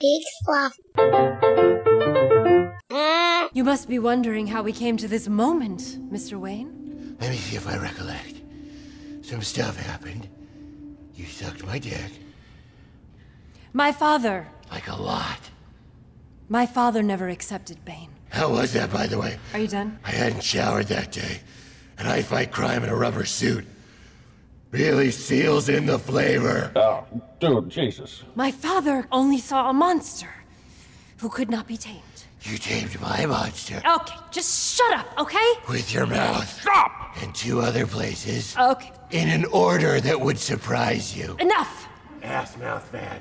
Big fluff. Mm. You must be wondering how we came to this moment, Mr. Wayne. Let me see if I recollect. Some stuff happened. You sucked my dick. My father. Like a lot. My father never accepted Bane. How was that, by the way? Are you done? I hadn't showered that day, and I fight crime in a rubber suit. Really seals in the flavor. Oh, dude, Jesus. My father only saw a monster who could not be tamed. You tamed my monster Okay, just shut up, okay? with your mouth. Stop! And two other places. Okay, In an order that would surprise you. enough. Ass mouth man.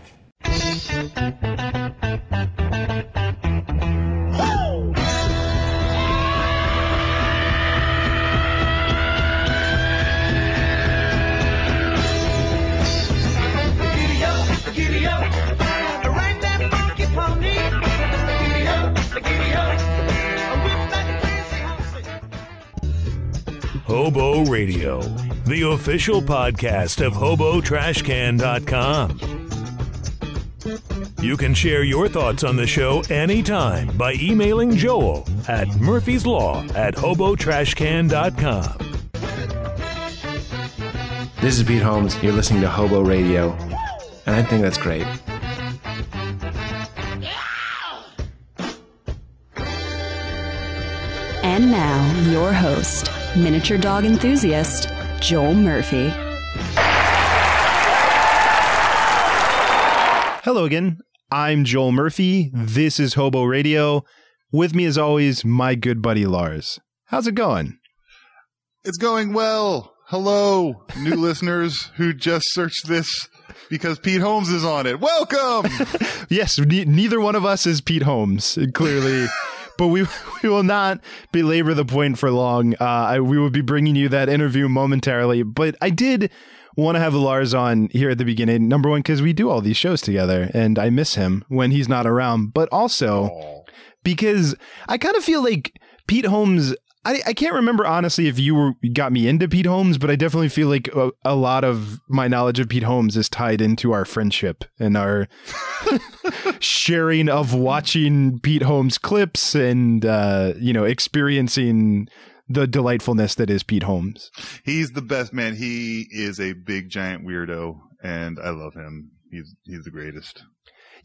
Hobo Radio, the official podcast of HoboTrashCan.com. You can share your thoughts on the show anytime by emailing Joel at Murphy's Law at HoboTrashCan.com. This is Pete Holmes. You're listening to Hobo Radio, and I think that's great. And now, your host, miniature dog enthusiast, Joel Murphy. Hello again. I'm Joel Murphy. This is Hobo Radio. With me, as always, my good buddy Lars. How's it going? It's going well. Hello, new listeners who just searched this because Pete Holmes is on it. Welcome. Yes, ne- neither one of us is Pete Holmes, clearly. But we we will not belabor the point for long. Uh, I, we will be bringing you that interview momentarily. But I did want to have Lars on here at the beginning. Number one, because we do all these shows together, and I miss him when he's not around. But also because I kind of feel like Pete Holmes. I, I can't remember honestly if you were got me into Pete Holmes, but I definitely feel like a, a lot of my knowledge of Pete Holmes is tied into our friendship and our sharing of watching Pete Holmes clips and uh, you know experiencing the delightfulness that is Pete Holmes. He's the best man. He is a big giant weirdo, and I love him. He's he's the greatest.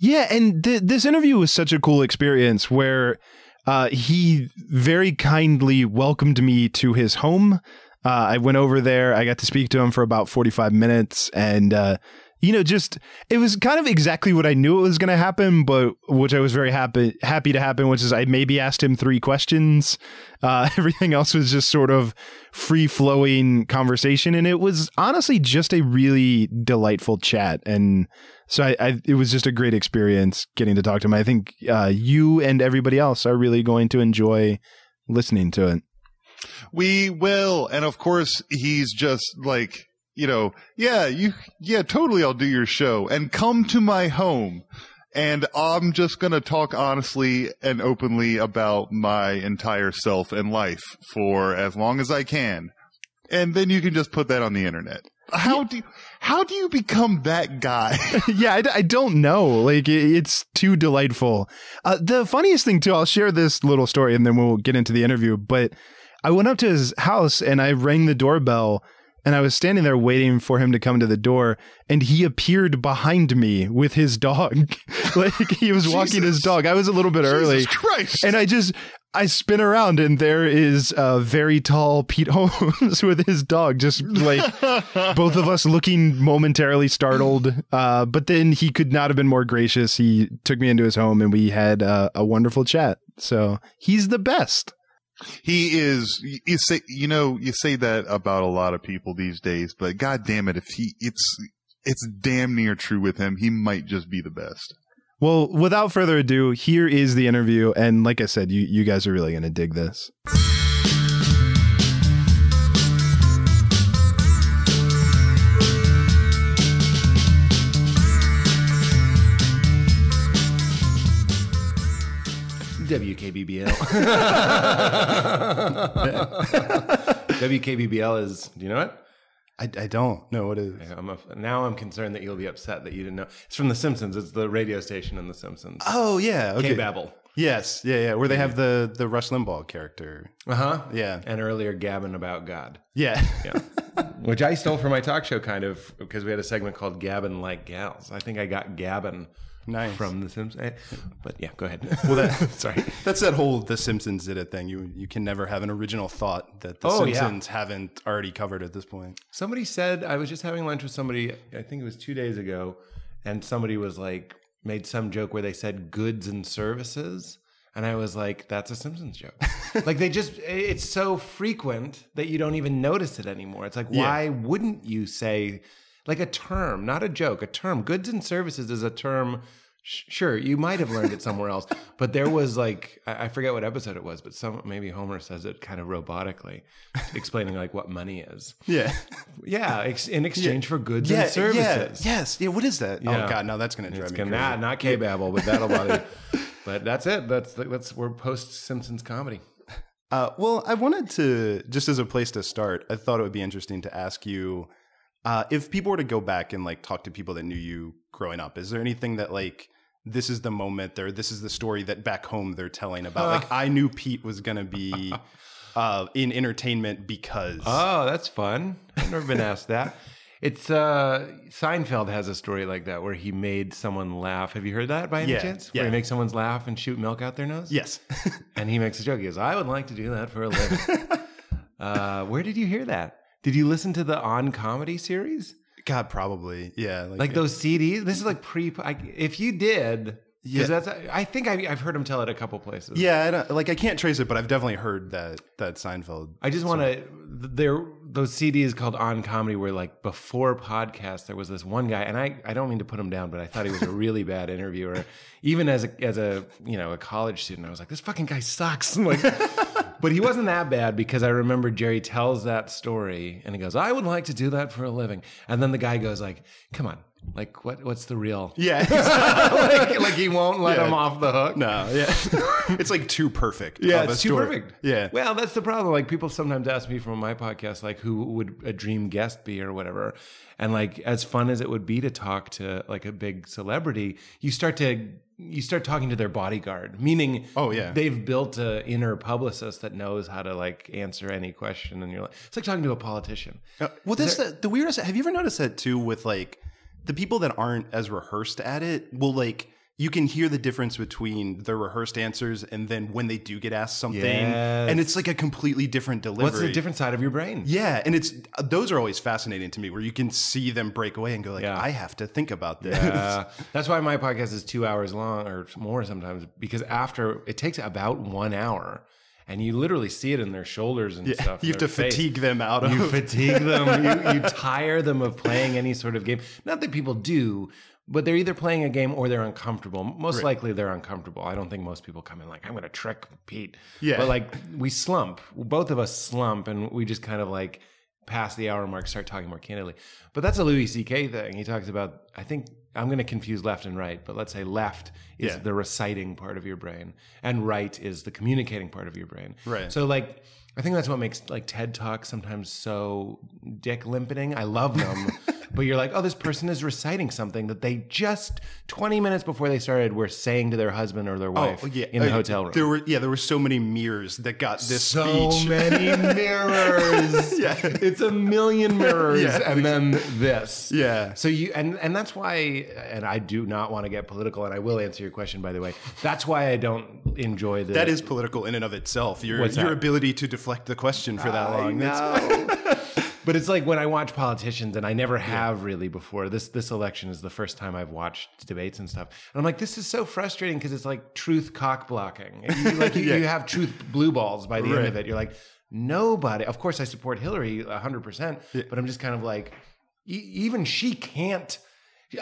Yeah, and th- this interview was such a cool experience where uh, he very kindly welcomed me to his home. Uh, I went over there. I got to speak to him for about 45 minutes. And, uh, you know, just it was kind of exactly what I knew it was going to happen, but which I was very happy happy to happen, which is I maybe asked him three questions. Uh, everything else was just sort of free flowing conversation, and it was honestly just a really delightful chat. And so I, I it was just a great experience getting to talk to him. I think uh, you and everybody else are really going to enjoy listening to it. We will, and of course, he's just like you know, yeah, you, yeah, totally. I'll do your show and come to my home. And I'm just going to talk honestly and openly about my entire self and life for as long as I can. And then you can just put that on the internet. How do you, how do you become that guy? yeah, I, I don't know. Like it- it's too delightful. Uh, the funniest thing too, I'll share this little story and then we'll get into the interview. But I went up to his house and I rang the doorbell and I was standing there waiting for him to come to the door and he appeared behind me with his dog. like he was walking his dog. I was a little bit early. Christ. And I just I spin around and there is a very tall Pete Holmes with his dog, just like both of us looking momentarily startled. Uh, but then he could not have been more gracious. He took me into his home and we had uh, a wonderful chat. So he's the best. He is. you- say, you know, you say that about a lot of people these days, but god damn it, if he, it's, it's damn near true with him. He might just be the best. Well, without further ado, here is the interview. And like I said, you, you guys are really going to dig this. WKBBL. WKBBL is, do you know it? I, I don't know what it is. I'm a, now I'm concerned that you'll be upset that you didn't know. It's from The Simpsons. It's the radio station in The Simpsons. Oh yeah, okay. K-Babble. Yes, yeah, yeah. Where they have the the Rush Limbaugh character. Uh huh. Yeah. And earlier, Gabbing About God. Yeah, Yeah. Which I stole from my talk show, kind of, because we had a segment called Gabbin' Like Gals. I think I got Gabbin' Nice. from The Simpsons. Eh, But yeah, go ahead. Well, that, Sorry. That's that whole The Simpsons did it thing. You you can never have an original thought that The Oh, yeah. Simpsons haven't already covered at this point. Somebody said I was just having lunch with somebody. I think it was two days ago, and somebody was like made some joke where they said goods and services, and I was like, "That's a Simpsons joke." like they just it's so frequent that you don't even notice it anymore. It's like Yeah. why wouldn't you say like a term, not a joke, a term? Goods and services is a term. sh- Sure, you might have learned it somewhere else, but there was like I I forget what episode it was, but some maybe Homer says it kind of robotically, explaining like what money is. Yeah, Yeah, ex- in exchange for goods yeah, and services. Yeah, yes, yeah. What is that? Yeah. Oh god, no, that's gonna drive It's me gonna, crazy. not not K Babble, but that'll bother you. But that's it. That's that's we're post Simpsons comedy. Uh, well, I wanted to just as a place to start. I thought it would be interesting to ask you uh, if people were to go back and like talk to people that knew you growing up. Is there anything that like this is the moment or this is the story that back home they're telling about? like I knew Pete was gonna be uh, in entertainment because Oh, that's fun. I've never been asked that. It's uh Seinfeld has a story like that where he made someone laugh. Have you heard that by any Yeah, chance? Where yeah. he makes someone's laugh and shoot milk out their nose? yes, And he makes a joke. He goes, I would like to do that for a living. uh, where did you hear that? Did you listen to the On Comedy series? God, probably yeah. like those CDs. This is like pre. I, if you did, Yeah. that's. I think I, I've heard him tell it a couple places. Yeah, I don't, like I can't trace it, but I've definitely heard that that Seinfeld. I just want to. There, those CDs called On Comedy were like before podcast. There was this one guy, and I, I don't mean to put him down, but I thought he was a really bad interviewer. Even as a, as a, you know, a college student, I was like, this fucking guy sucks. like, but he wasn't that bad because I remember Jerry tells that story, and he goes, I would like to do that for a living, and then the guy goes like, come on. Like what? What's the real? Yeah, like, like he won't let Yeah. him off the hook. no, yeah, it's like too perfect. Yeah, it's too story. perfect. Yeah, Well, that's the problem. Like people sometimes ask me from my podcast, like who would a dream guest be or whatever. And like as fun as it would be to talk to like a big celebrity, you start to you start talking to their bodyguard, meaning Oh, yeah. they've built an inner publicist that knows how to like answer any question. And you're like, it's like talking to a politician. Uh, well, this the, the weirdest. Have you ever noticed that too? With like the people that aren't as rehearsed at it, will like you can hear the difference between the rehearsed answers and then when they do get asked something, Yes. and it's like a completely different delivery. What's the different side of your brain? Yeah, and it's those are always fascinating to me, where you can see them break away and go like, Yeah. I have to think about this. Yeah. That's why my podcast is two hours long or more sometimes because after it takes about one hour and you literally see it in their shoulders and Yeah, stuff. you have to face. fatigue them out of. You fatigue them. you, you tire them of playing any sort of game. Not that people do, but they're either playing a game or they're uncomfortable. Most likely they're uncomfortable. I don't think most people come in like, I'm going to trick Pete. Yeah. But like we slump. Both of us slump and we just kind of like past the hour mark start talking more candidly. But that's a Louis C.K. thing. He talks about, I think I'm going to confuse left and right, but let's say left is Yeah. the reciting part of your brain and right is the communicating part of your brain. Right. So like I think that's what makes like TED Talks sometimes so dick limping. I love them, but you're like, oh, this person is reciting something that they just 20 minutes before they started were saying to their husband or their wife Oh yeah, in the Uh, hotel room. There were yeah, there were so many mirrors that got this so speech. many mirrors. Yeah. It's a million mirrors Yeah, and then this. Yeah. So you and and that's why and I do not want to get political and I will answer your question by the way. That's why I don't enjoy the That is political in and of itself. Your your that? ability to deflect the question for that long. That's- but it's like when I watch politicians, and I never have really before. This this election is the first time I've watched debates and stuff, and I'm like, this is so frustrating because it's like truth cock blocking. You, like you, you have truth blue balls by the end of it. You're like, nobody. Of course, I support Hillary 100, percent but I'm just kind of like, e- even she can't.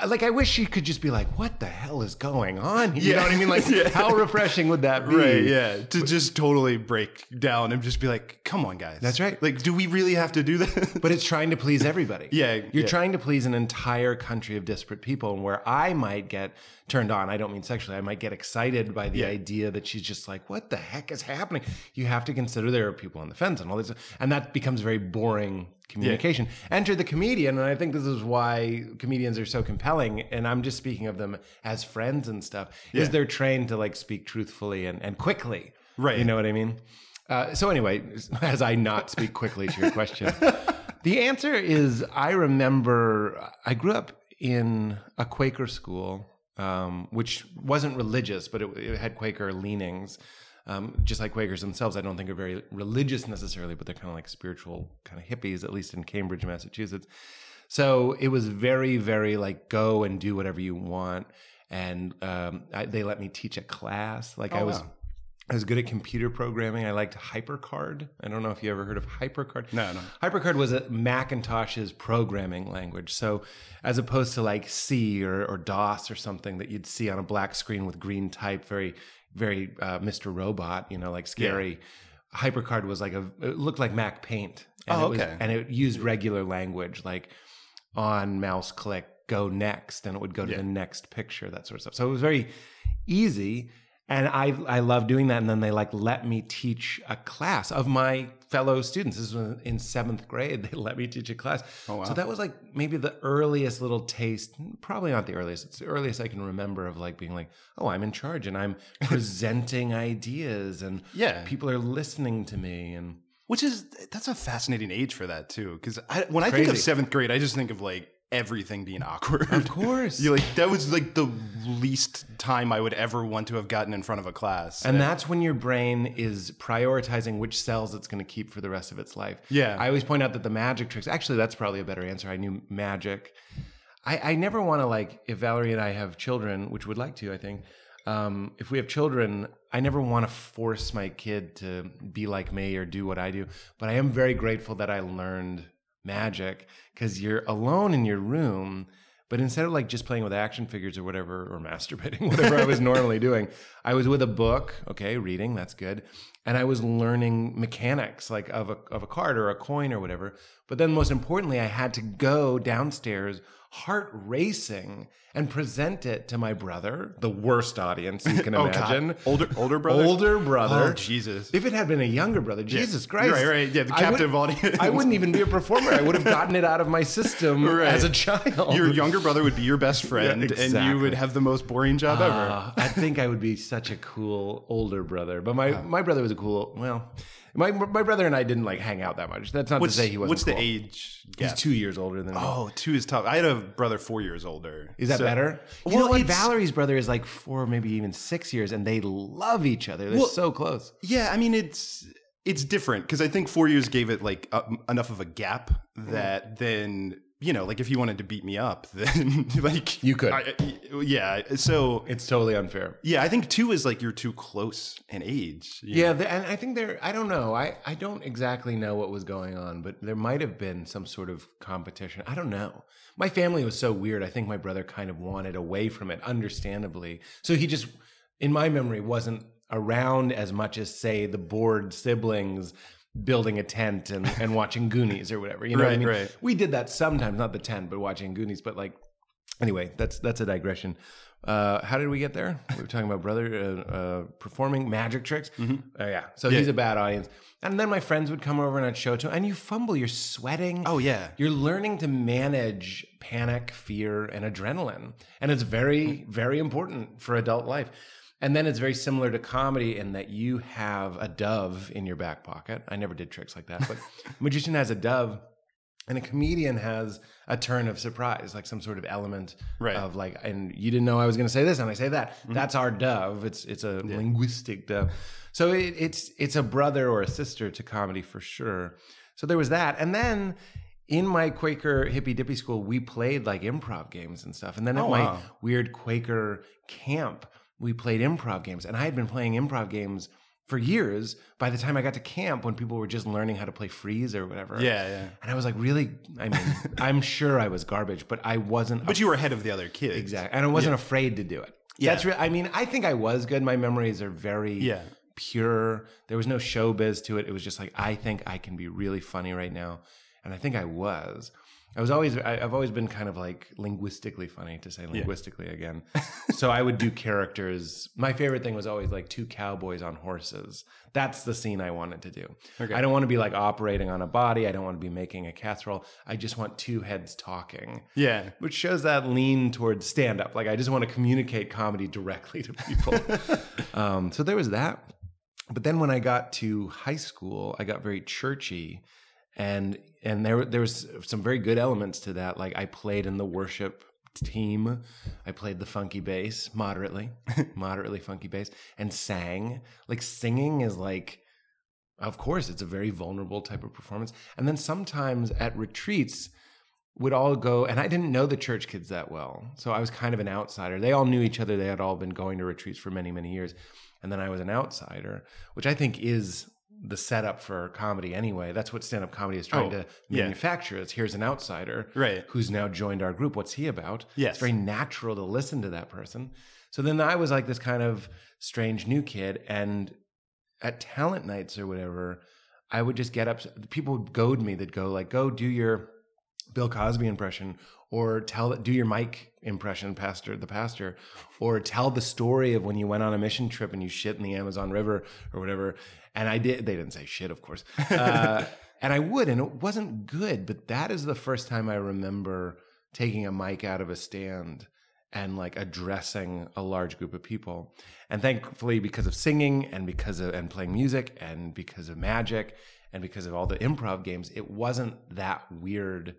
Like I wish she could just be like, "What the hell is going on?" You Yeah. know what I mean? Like, Yeah. how refreshing would that be? Right, yeah. To just totally break down and just be like, come on, guys. That's right. Like, do we really have to do that? But it's trying to please everybody. Yeah, You're yeah. trying to please an entire country of disparate people. And where I might get turned on, I don't mean sexually, I might get excited by the idea that she's just like, what the heck is happening? You have to consider there are people on the fence and all this. And that becomes very boring communication. Enter the comedian, and I think this is why comedians are so compelling. And I'm just speaking of them as friends and stuff. Is they're trained to like speak truthfully and, and quickly. Right. You know what I mean? Uh, so anyway, as I not speak quickly to your question, the answer is I remember I grew up in a Quaker school, um, which wasn't religious, but it, it had Quaker leanings. Um, just like Quakers themselves, I don't think are very religious necessarily, but they're kind of like spiritual kind of hippies, at least in Cambridge, Massachusetts. So it was very, very like go and do whatever you want. And um, I, they let me teach a class. Like I was, I was good at computer programming. I liked HyperCard. I don't know if you ever heard of HyperCard. No, no. HyperCard was a Macintosh's programming language. So as opposed to like C or, or DOS or something that you'd see on a black screen with green type, very, very uh, Mr. Robot, you know, like scary. HyperCard was like a, it looked like Mac Paint. And Oh, it was- and it used regular language like on mouse click, go next, and it would go to the next picture, that sort of stuff. So it was very easy. And I I love doing that. And then they like let me teach a class of my fellow students. This was in seventh grade. They let me teach a class. Oh, wow. So that was like maybe the earliest little taste, probably not the earliest. It's the earliest I can remember of like being like, oh, I'm in charge and I'm presenting ideas and Yeah. people are listening to me and Which is that's a fascinating age for that too. Because when I think of seventh grade, I just think of like everything being awkward. Of course. you like that was like the least time I would ever want to have gotten in front of a class. And that's when your brain is prioritizing which cells it's going to keep for the rest of its life. Yeah. I always point out that the magic tricks, actually, that's probably a better answer. I knew magic. I, I never want to, like, if Valerie and I have children, which would like to, I think, um, if we have children, I never want to force my kid to be like me or do what I do. But I am very grateful that I learned magic because you're alone in your room. But instead of like just playing with action figures or whatever, or masturbating, whatever I was normally doing, I was with a book, okay, reading, that's good. And I was learning mechanics like of a, of a card or a coin or whatever. But then most importantly, I had to go downstairs, heart racing, and present it to my brother, the worst audience you can Oh, God. imagine. older older brother. Older brother. Oh Jesus. If it had been a younger brother, Jesus Christ. Right, right. Yeah, the I captive would- audience. I wouldn't even be a performer. I would have gotten it out of my system Right. as a child. Your younger brother would be your best friend, and you would have the most boring job ever. Ah, I think I would be such a cool older brother. But my, my brother was a cool, well, my, my brother and I didn't like hang out that much. That's not What's, to say he wasn't what's cool. the age He's two years older than me. Oh, two is tough. I had a brother four years older. Is that Better? You Well, know what? Valerie's brother is like four, maybe even six years, and they love each other. They're Well- so close. Yeah, I mean it's it's different because I think four years gave it like uh, enough of a gap that then you know like if you wanted to beat me up then like You could. I- yeah. So It's totally unfair. yeah, I think two is like you're too close in age. Yeah, know? and I think there. I don't know. I I don't exactly know what was going on, but there might have been some sort of competition. I don't know. My family was so weird. I think my brother kind of wanted away from it, understandably. So he just, in my memory, wasn't around as much as say the bored siblings building a tent and, and watching Goonies or whatever. You know what I mean? right. We did that sometimes, not the tent, but watching Goonies. But like, anyway, that's that's a digression. Uh, how did we get there? We were talking about brother uh, uh, performing magic tricks. Mm-hmm. Oh yeah, so he's a bad audience. And then my friends would come over and I'd show it to him, and you fumble, you're sweating. Oh, yeah. you're learning to manage panic, fear, and adrenaline, and it's very, very important for adult life. And then it's very similar to comedy in that you have a dove in your back pocket. I never did tricks like that, but a magician has a dove. And a comedian has a turn of surprise, like some sort of element Right. of like, and you didn't know I was going to say this, and I say that. Mm-hmm. That's our dove. It's it's a linguistic dove. So it, it's it's a brother or a sister to comedy for sure. So there was that, and then in my Quaker hippy dippy school, we played like improv games and stuff. And then at Oh, my wow. weird Quaker camp, we played improv games, and I had been playing improv games for years. By the time I got to camp, when people were just learning how to play freeze or whatever, Yeah, yeah. and I was like, really? I mean, I'm sure I was garbage, but I wasn't. But you were ahead of the other kids. exactly, and I wasn't afraid to do it. Yeah. That's real. I mean, I think I was good. My memories are very Yeah. pure. There was no showbiz to it. It was just like I think I can be really funny right now, and I think I was. I was always I, I've always been kind of like linguistically funny to say linguistically again. so I would do characters. My favorite thing was always like two cowboys on horses. That's the scene I wanted to do. I don't want to be like operating on a body. I don't want to be making a casserole. I just want two heads talking. Yeah. Which shows that lean towards stand up. Like I just want to communicate comedy directly to people. um, so there was that. But then when I got to high school, I got very churchy and and there there was some very good elements to that. Like I played in the worship team. I played the funky bass moderately, moderately funky bass, and sang. Like singing is like, of course, it's a very vulnerable type of performance. And then sometimes at retreats, would all go, and I didn't know the church kids that well, so I was kind of an outsider. They all knew each other. They had all been going to retreats for many many years, and then I was an outsider, which I think is the setup for comedy anyway. That's what stand up comedy is trying Oh, to yeah. manufacture. Is here's an outsider, Right. Who's now joined our group. What's he about? Yes. it's very natural to listen to that person. So then I was like this kind of strange new kid, and at talent nights or whatever, I would just get up. People would goad me. They'd go like, "Go do your Bill Cosby impression, or tell do your Mike impression, Pastor the Pastor, or tell the story of when you went on a mission trip and you shit in the Amazon River or whatever." And I did. They didn't say shit, of course. Uh, and I would, and it wasn't good. But that is the first time I remember taking a mic out of a stand and like addressing a large group of people. And thankfully, because of singing and because of and playing music and because of magic and because of all the improv games, it wasn't that weird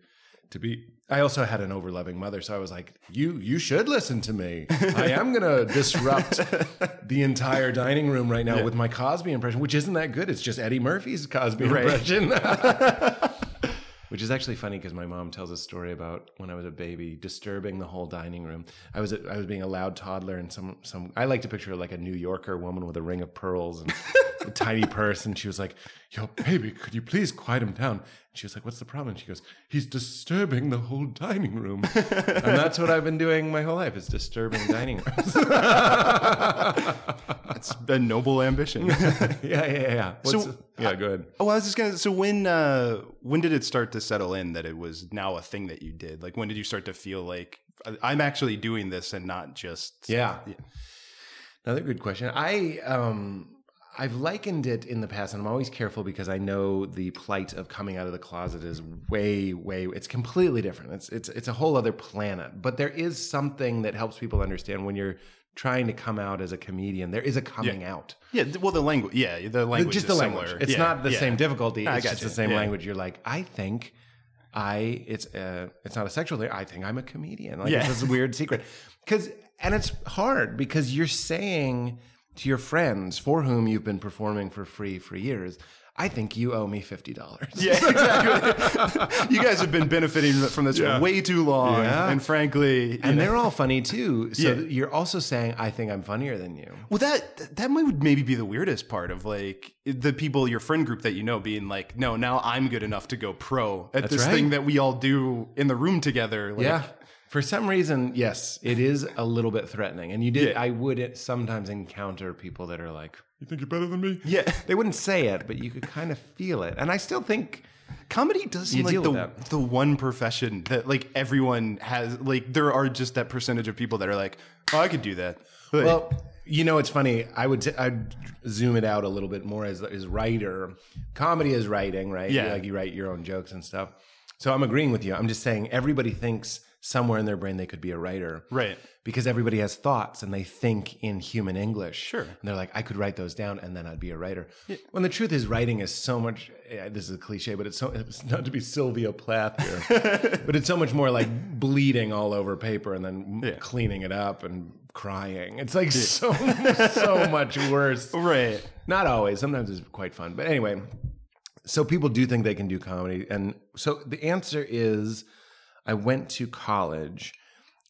to be. I also had an overloving mother, so I was like, "You, you should listen to me. I am gonna disrupt the entire dining room right now with my Cosby impression, which isn't that good. It's just Eddie Murphy's Cosby impression." Which is actually funny because my mom tells a story about when I was a baby disturbing the whole dining room. I was a, I was being a loud toddler and some some I like to picture like a New Yorker woman with a ring of pearls and a tiny purse and she was like, "Yo, baby, could you please quiet him down?" And she was like, "What's the problem?" And she goes, "He's disturbing the whole dining room." and that's what I've been doing my whole life is disturbing dining rooms. It's a noble ambition. yeah, yeah, yeah. What's, So, yeah, go ahead. Oh, I was just gonna. So when uh, when did it start to settle in that it was now a thing that you did? Like when did you start to feel like "I- I'm actually doing this and not just Yeah. Another good question. I um I've likened it in the past, and I'm always careful because I know the plight of coming out of the closet is way, way. It's completely different. It's it's it's a whole other planet. But there is something that helps people understand when you're trying to come out as a comedian. There is a coming out. Yeah, well, the language. Yeah, the language. just is the language. similar. It's Yeah, not the yeah. same difficulty. I It's just you. the same Yeah. language. You're like, I think I it's uh it's not a sexual thing. I think I'm a comedian. Like Yeah. it's this weird secret. Cause and it's hard because you're saying to your friends for whom you've been performing for free for years, I think you owe me fifty dollars. Yeah, exactly. you guys have been benefiting from this for way too long, Yeah. and frankly, And know- they're all funny too. So Yeah. you're also saying, I think I'm funnier than you. Well, that that would maybe be the weirdest part of like the people, your friend group that you know, being like, "No, now I'm good enough to go pro at That's this right. thing that we all do in the room together." Like, yeah. For some reason, yes, it is a little bit threatening. And you did, Yeah. I would sometimes encounter people that are like, You think you're better than me? yeah. They wouldn't say it, but you could kind of feel it. And I still think, Comedy does seem You like the the one profession that like everyone has. Like there are just that percentage of people that are like, "Oh, I could do that." Like, well, you know, it's funny. I would t- I'd zoom it out a little bit more as as writer. Comedy is writing, right? Yeah. like you write your own jokes and stuff. So I'm agreeing with you. I'm just saying everybody thinks somewhere in their brain they could be a writer, right. because everybody has thoughts and they think in human English. Sure. And they're like, I could write those down and then I'd be a writer. When the truth is, writing is so much, eh, this is a cliche, but it's so, it's not to be Sylvia Plath here, but it's so much more like bleeding all over paper and then Yeah. cleaning it up and crying. It's like so, so much worse. Right. Not always. Sometimes it's quite fun. But anyway, so people do think they can do comedy. And so the answer is I went to college.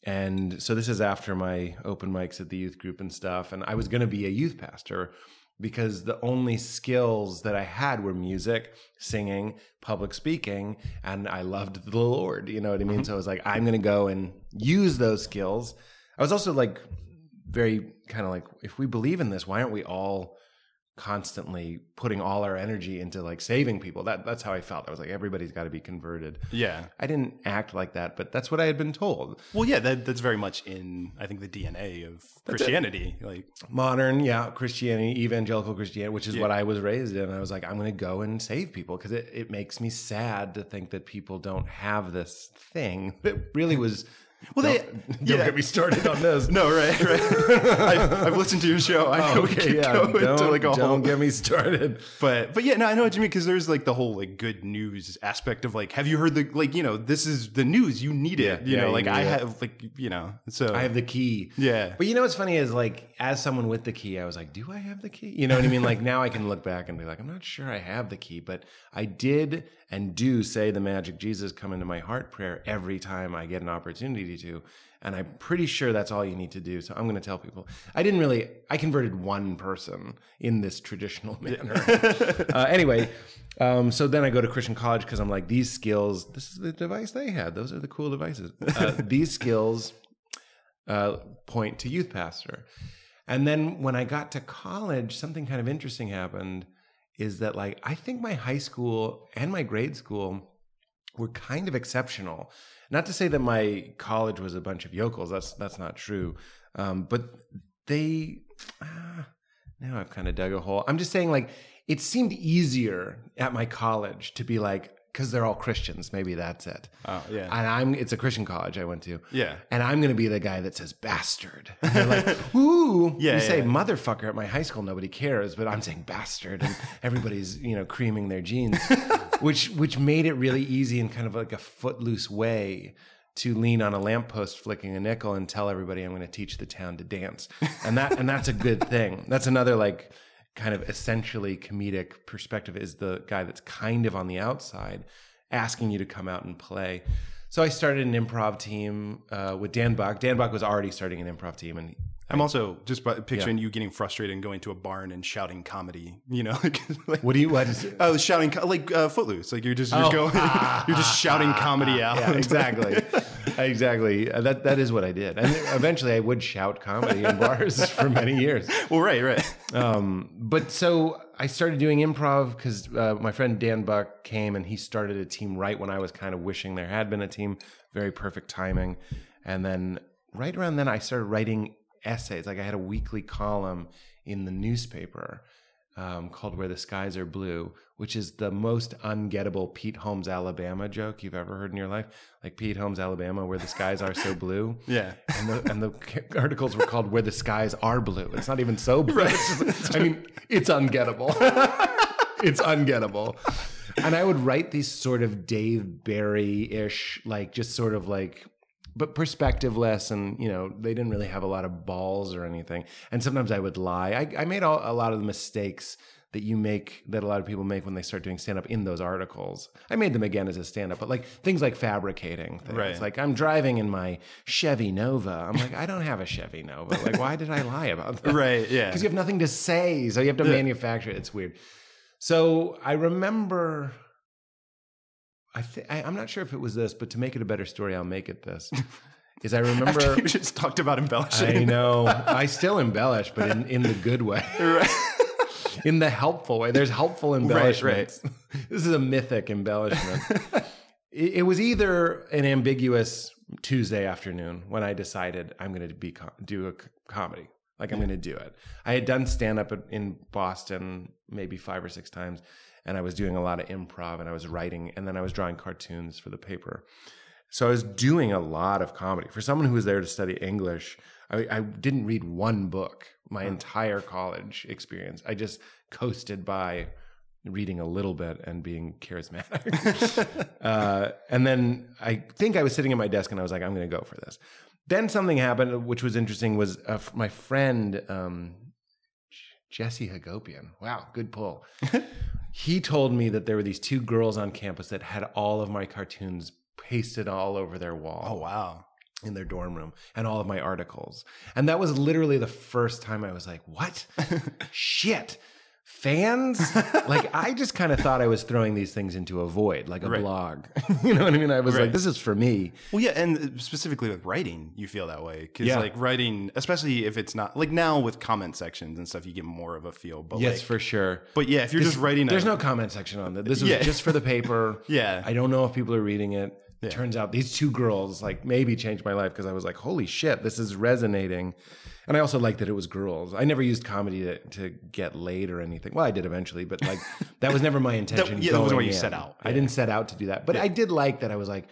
And so this is after my open mics at the youth group and stuff. And I was going to be a youth pastor because the only skills that I had were music, singing, public speaking, and I loved the Lord. You know what I mean? Mm-hmm. So I was like, I'm going to go and use those skills. I was also like, very kind of like, if we believe in this, why aren't we all constantly putting all our energy into like saving people. That that's how I felt. I was like, everybody's got to be converted. Yeah. I didn't act like that, but that's what I had been told. Well, yeah, that, that's very much in I think the DNA of Christianity. Like, Modern, yeah, Christianity, evangelical Christianity, which is Yeah. what I was raised in. I was like, I'm going to go and save people because it, it makes me sad to think that people don't have this thing that really was. Well, they- don't, don't yeah. get me started on this. no, right, right. I, I've listened to your show. I Oh, okay, yeah. Don't, like a don't whole get me started. But but yeah, no, I know what you mean because there's like the whole like good news aspect of like, have you heard the like you know this is the news you need it Yeah, you yeah, know you like I it. have like you know so I have the key. Yeah. But you know what's funny is like as someone with the key, I was like, do I have the key? You know what I mean? Like now I can look back and be like, I'm not sure I have the key, but I did and do say the magic Jesus come into my heart prayer every time I get an opportunity to. And I'm pretty sure that's all you need to do. So I'm going to tell people. I didn't really, I converted one person in this traditional manner. uh, anyway, um, so then I go to Christian college because I'm like, these skills, this is the device they had. Those are the cool devices. Uh, these skills uh, point to youth pastor. And then when I got to college, something kind of interesting happened is that like I think my high school and my grade school were kind of exceptional. Not to say that my college was a bunch of yokels. That's that's not true. Um, but they ah, now I've kind of dug a hole. I'm just saying like it seemed easier at my college to be like because they're all Christians. Maybe that's it. Oh, yeah. And I'm it's a Christian college I went to. Yeah. And I'm gonna be the guy that says bastard. And they're like, ooh. Yeah, You say yeah. motherfucker at my high school, nobody cares, but I'm saying bastard and everybody's, you know, creaming their jeans. Which which made it really easy in kind of like a footloose way to lean on a lamppost flicking a nickel and tell everybody I'm gonna teach the town to dance. And that and that's a good thing. That's another like kind of essentially comedic perspective is the guy that's kind of on the outside asking you to come out and play. So I started an improv team uh, with Dan Buck. Dan Buck was already starting an improv team, and I'm also just by picturing you getting frustrated and going to a barn and shouting comedy. You know, like, what do you what is it? Was shouting like uh, Footloose. Like you're just you're Oh. going, you're just shouting comedy out. Yeah, exactly, exactly. Uh, that that is what I did, and eventually I would shout comedy in bars for many years. well, right, right. Um, but so I started doing improv because uh, my friend Dan Buck came and he started a team right when I was kind of wishing there had been a team. Very perfect timing. And then right around then, I started writing essays. Like I had a weekly column in the newspaper um, called "Where the Skies Are Blue," which is the most ungettable Pete Holmes, Alabama joke you've ever heard in your life. Like Pete Holmes, Alabama, where the skies are so blue. Yeah. And the and the articles were called "Where the Skies Are Blue." It's not even so blue. It's just- I mean, it's ungettable. it's ungettable. And I would write these sort of Dave Barry ish, like just sort of like, but perspectiveless, and you know, they didn't really have a lot of balls or anything. And sometimes I would lie. I, I made all, a lot of the mistakes that you make that a lot of people make when they start doing stand up in those articles. I made them again as a stand up, but like things like fabricating things. Right. Like I'm driving in my Chevy Nova. I'm like, I don't have a Chevy Nova. Like, why did I lie about that? Right, yeah. Because you have nothing to say. So you have to manufacture it. It's weird. So I remember I, I'm not sure if it was this, but to make it a better story, I'll make it this. Is I remember After you just talked about embellishing. I know. I still embellish, but in, in the good way. right. in the helpful way. There's helpful embellishments. this is a mythic embellishment. it, it was either an ambiguous Tuesday afternoon when I decided I'm going to be do a c- comedy. Like I'm going to do it. I had done stand up in Boston maybe five or six times, and I was doing a lot of improv, and I was writing, and then I was drawing cartoons for the paper. So I was doing a lot of comedy. For someone who was there to study English, I, I didn't read one book my entire college experience. I just coasted by reading a little bit and being charismatic. uh, and then I think I was sitting at my desk and I was like, I'm going to go for this. Then something happened, which was interesting. Was uh, my friend um, Jesse Hagopian? Wow, good pull. he told me that there were these two girls on campus that had all of my cartoons pasted all over their wall Oh wow. in their dorm room and all of my articles. And that was literally the first time I was like, what? Shit. Fans like i just kind of thought i was throwing these things into a void like a Right. blog you know what i mean i was Right. like this is for me Well, yeah, and uh, specifically with writing, you feel that way because Yeah. like writing, especially if it's not like now with comment sections and stuff, you get more of a feel. But yes like, for sure But yeah, if you're just writing, there's a, no comment section on it this was Yeah. just for the paper Yeah. i don't know if people are reading it Yeah. turns out these two girls like maybe changed my life because i was like holy shit this is resonating and i also liked that it was girls. I never used comedy to, to get laid or anything. Well i did eventually but like that was never my intention yeah, that wasn't what you set out. i Yeah. didn't set out to do that but i did like that i was like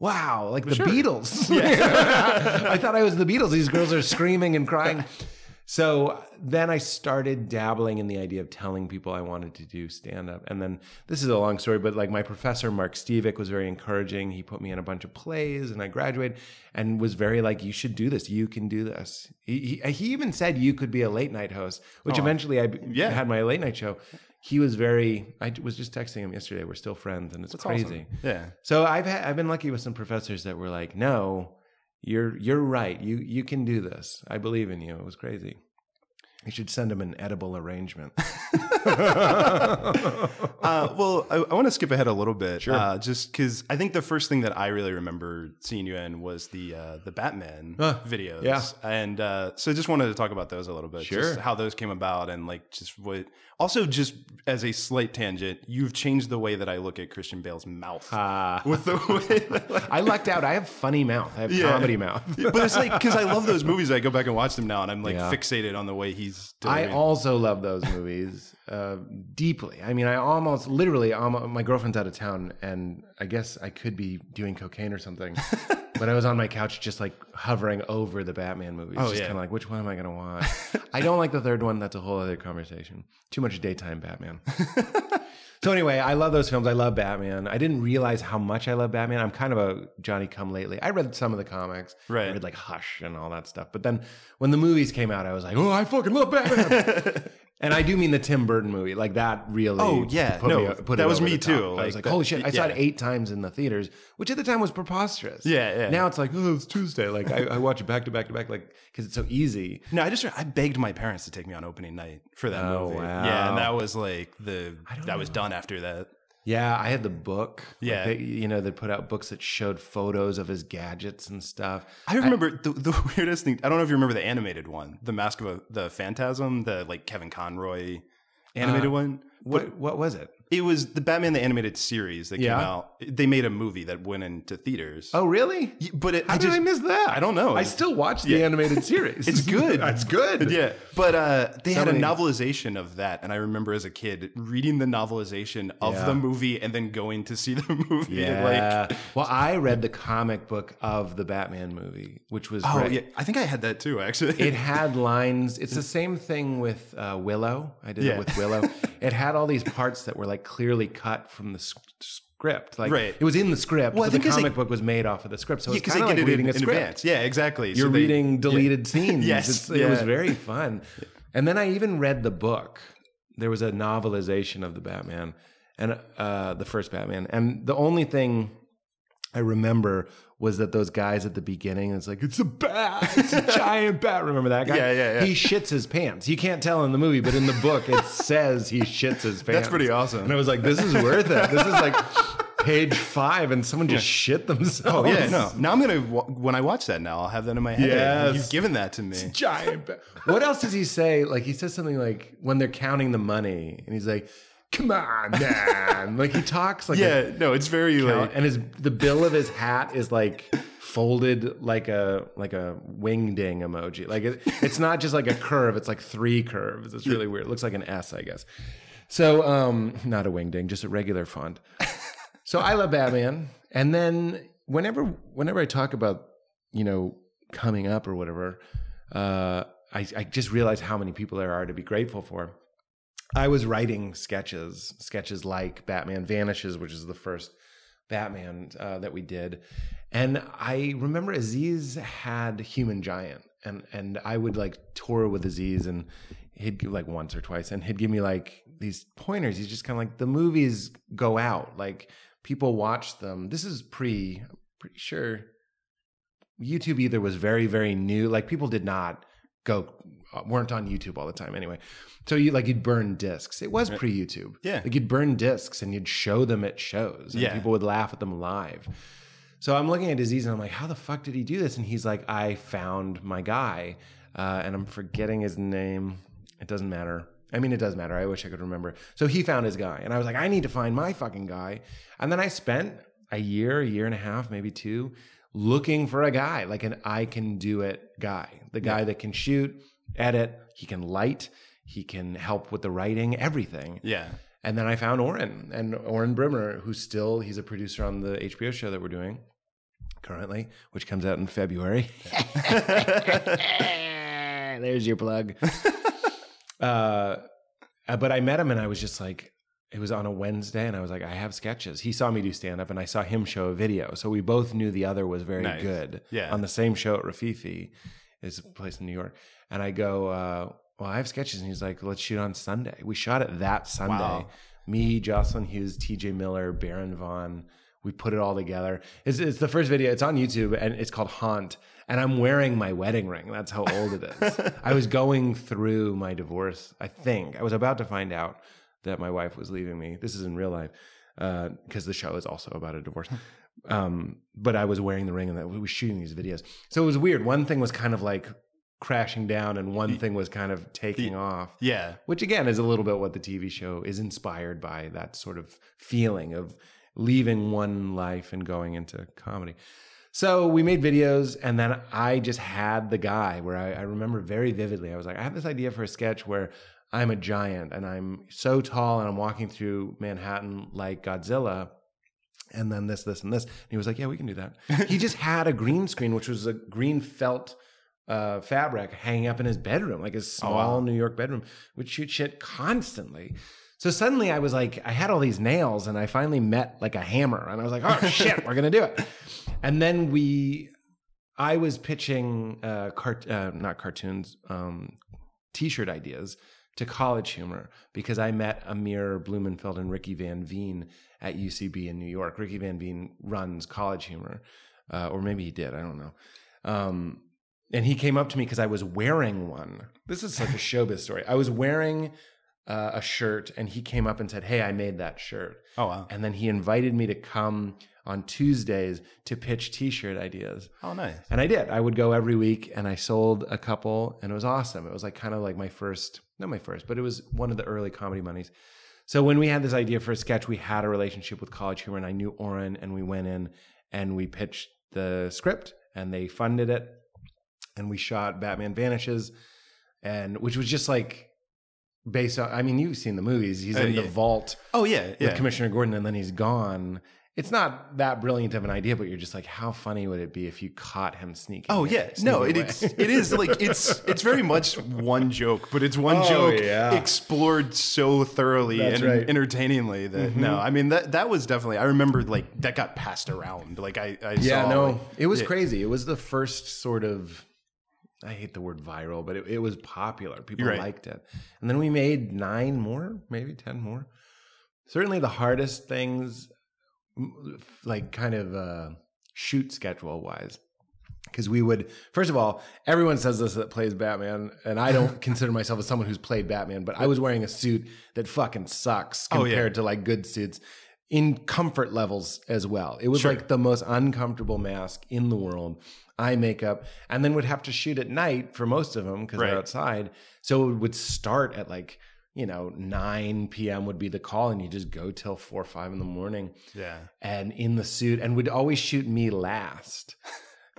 wow like the Sure. beatles. I thought i was the beatles. These girls are screaming and crying so then I started dabbling in the idea of telling people I wanted to do stand up. And then this is a long story, but like my professor, Mark Stevick, was very encouraging. He put me in a bunch of plays and I graduated and was very like, you should do this. You can do this. He, he, he even said you could be a late night host, which eventually I Yeah. had my late night show. He was very, I was just texting him yesterday. We're still friends and it's crazy. Yeah. So I've had, I've been lucky with some professors that were like, "No, you're you're right. You you can do this. I believe in you." It was crazy. You should send him an edible arrangement. Uh, well, I, I want to skip ahead a little bit, sure. uh, just because I think the first thing that I really remember seeing you in was the uh, the Batman videos, yeah. and uh, so I just wanted to talk about those a little bit, Sure. just how those came about, and like just what. Also, just as a slight tangent, you've changed the way that I look at Christian Bale's mouth Ah. with the way. That, like, I lucked out. I have funny mouth. I have Yeah. comedy mouth. but it's like because I love those movies. I go back and watch them now, and I'm like Yeah. fixated on the way he's. Doing. I also love those movies uh, deeply. I mean, I almost literally, almo- my girlfriend's out of town, and I guess I could be doing cocaine or something. but I was on my couch, just like hovering over the Batman movies, Oh, just yeah. kind of like, which one am I going to watch? I don't like the third one. That's a whole other conversation. Too much daytime Batman. So anyway, I love those films. I love Batman. I didn't realize how much I love Batman. I'm kind of a Johnny Come Lately. I read some of the comics. Right. I read like Hush and all that stuff. But then when the movies came out, I was like, oh, I fucking love Batman. And I do mean the Tim Burton movie. Like that really. Oh, yeah. put No, me, put that was me too. I was Like like, that- holy shit! I saw it eight times in the theaters, which at the time was preposterous. Yeah, yeah. Now it's like, oh, it's Tuesday. Like I, I watch it back to back to back, like because it's so easy. No, I just I begged my parents to take me on opening night for that Oh, movie. wow. Yeah, and that was like the that was done after that. Yeah, I had the book. Like, Yeah. they, you know, they put out books that showed photos of his gadgets and stuff. I remember the, the weirdest thing. I don't know if you remember the animated one, the Mask of a, the Phantasm, the like Kevin Conroy animated Uh, one. What what was it? It was the Batman the animated series that came out. They made a movie that went into theaters. Oh, really? But it, How I did just I miss that? I don't know. I still watch the Yeah. animated series. It's good. It's good. Yeah, but uh, they had a novelization of that, and I remember as a kid reading the novelization of Yeah. the movie and then going to see the movie. Yeah. Like, well, I read the comic book of the Batman movie, which was oh great. yeah, I think I had that too. Actually, It had lines. It's the same thing with uh, Willow. I did Yeah. it with Willow. it had all these parts that were like clearly cut from the script. Like Right. it was in the script, Well, I the think they- comic book was made off of the script. So yeah, it's kind of like it reading in, a script. advance. Yeah, exactly. You're So they- reading deleted scenes. Yes, It's- it was very fun. And then I even read the book. There was a novelization of the Batman and uh, the first Batman. And the only thing I remember was that those guys at the beginning, it's like, it's a bat, it's a giant bat. Remember that guy? Yeah, yeah, yeah. He shits his pants. You can't tell in the movie, but in the book, it says he shits his pants. That's pretty awesome. And I was like, this is worth it. This is like page five, and someone just shit themselves. Oh yeah, no. Now I'm gonna when I watch that now, I'll have that in my head. Yes. You've given that to me. giant. Ba- what else does he say? Like he says something like when they're counting the money, and he's like, "Come on, man!" like he talks like Yeah, a no, it's very like and his the bill of his hat is like folded like a like a wing ding emoji. Like it, it's not just like a curve; it's like three curves. It's really weird. It looks like an S, I guess. So, um, not a wing ding, just a regular font. So I love Batman. And then whenever whenever I talk about, you know, coming up or whatever, uh, I, I just realize how many people there are to be grateful for. I was writing sketches, sketches like Batman Vanishes, which is the first Batman uh, that we did. And I remember Aziz had Human Giant, and and I would like tour with Aziz, and he'd give like once or twice, and he'd give me like these pointers. He's just kind of like the movies go out, like people watch them. This is pre, I'm pretty sure YouTube either was very very new, like people did not go weren't on YouTube all the time anyway. So you like you'd burn discs. It was pre YouTube. Yeah. like you'd burn discs and you'd show them at shows, and Yeah. people would laugh at them live. So I'm looking at Aziz and I'm like, how the fuck did he do this? And he's like, I found my guy, uh, and I'm forgetting his name. It doesn't matter. I mean, it does matter. I wish I could remember. So he found his guy, and I was like, I need to find my fucking guy. And then I spent a year, a year and a half, maybe two, looking for a guy, like an I can do it guy, the guy that can shoot, edit, he can light, he can help with the writing, everything. Yeah. And then I found Oren and Oren Brimer, who's still he's a producer on the HBO show that we're doing currently, which comes out in February. There's your plug. uh, uh, but I met him and I was just like, it was on a Wednesday, and I was like, I have sketches. He saw me do stand up, and I saw him show a video. So we both knew the other was very Nice. good. Yeah. On the same show at Rififi, is a place in New York. And I go, uh, well, I have sketches, and he's like, let's shoot on Sunday. We shot it that Sunday. Wow. Me, Jocelyn Hughes, T.J. Miller, Baron Vaughn. We put it all together. It's, it's the first video. It's on YouTube, and it's called Haunt. And I'm wearing my wedding ring. That's how old it is. I was going through my divorce. I think I was about to find out that my wife was leaving me. This is in real life because the show is also about a divorce. Um, but I was wearing the ring, and that we were shooting these videos. So it was weird. One thing was kind of like crashing down, and one thing was kind of taking off Yeah. which again is a little bit what the TV show is inspired by that sort of feeling of leaving one life and going into comedy. So we made videos, and then I just had the guy where I, I remember very vividly. I was like, I have this idea for a sketch where I'm a giant and I'm so tall and I'm walking through Manhattan like Godzilla. And then this, this, and this. And he was like, Yeah, we can do that. he just had a green screen, which was a green felt uh, fabric hanging up in his bedroom, like his Oh, small wow. New York bedroom, would shoot shit constantly. So suddenly I was like, I had all these nails and I finally met like a hammer and I was like, oh shit, we're going to do it. And then we, I was pitching, uh, cart, uh, not cartoons, um, t-shirt ideas to college humor because I met Amir Blumenfeld and Ricky Van Veen at UCB in New York. Ricky Van Veen runs college humor, uh, or maybe he did. I don't know. Um, and he came up to me because I was wearing one. This is such a showbiz story. I was wearing uh, a shirt, and he came up and said, "Hey, I made that shirt." Oh wow. And then he invited me to come on Tuesdays to pitch T-shirt ideas. Oh nice. And I did. I would go every week and I sold a couple and it was awesome. It was like kind of like my first, not my first, but it was one of the early comedy monies. So when we had this idea for a sketch, we had a relationship with College Humor and I knew Oren and we went in and we pitched the script and they funded it and we shot Batman Vanishes and which was just like based on I mean you've seen the movies. He's Uh, in the vault Oh yeah. with Commissioner Gordon and then he's gone. It's not that brilliant of an idea, but you're just like, how funny would it be if you caught him sneaking? Oh yeah, no, it, it's it is like it's it's very much one joke, but it's one Oh, joke yeah. explored so thoroughly That's and right. Mm-hmm. entertainingly that no, I mean that that was definitely I remember like that got passed around. Like I, I yeah, saw, no, like- it was yeah. crazy. It was the first sort of. I hate the word viral, but it, it was popular. People Right. liked it, and then we made nine more, maybe ten more. Certainly, the hardest things, like kind of uh, shoot schedule wise, because we would first of all, everyone says this that plays Batman, and I don't consider myself as someone who's played Batman, but I was wearing a suit that fucking sucks Oh, yeah. compared to like good suits in comfort levels as well. It was Sure. like the most uncomfortable mask in the world. Eye makeup, and then would have to shoot at night for most of them because Right. they're outside. So it would start at like you know 9 p.m. would be the call, and you just go till four or five in the morning Yeah. and in the suit and would always shoot me last.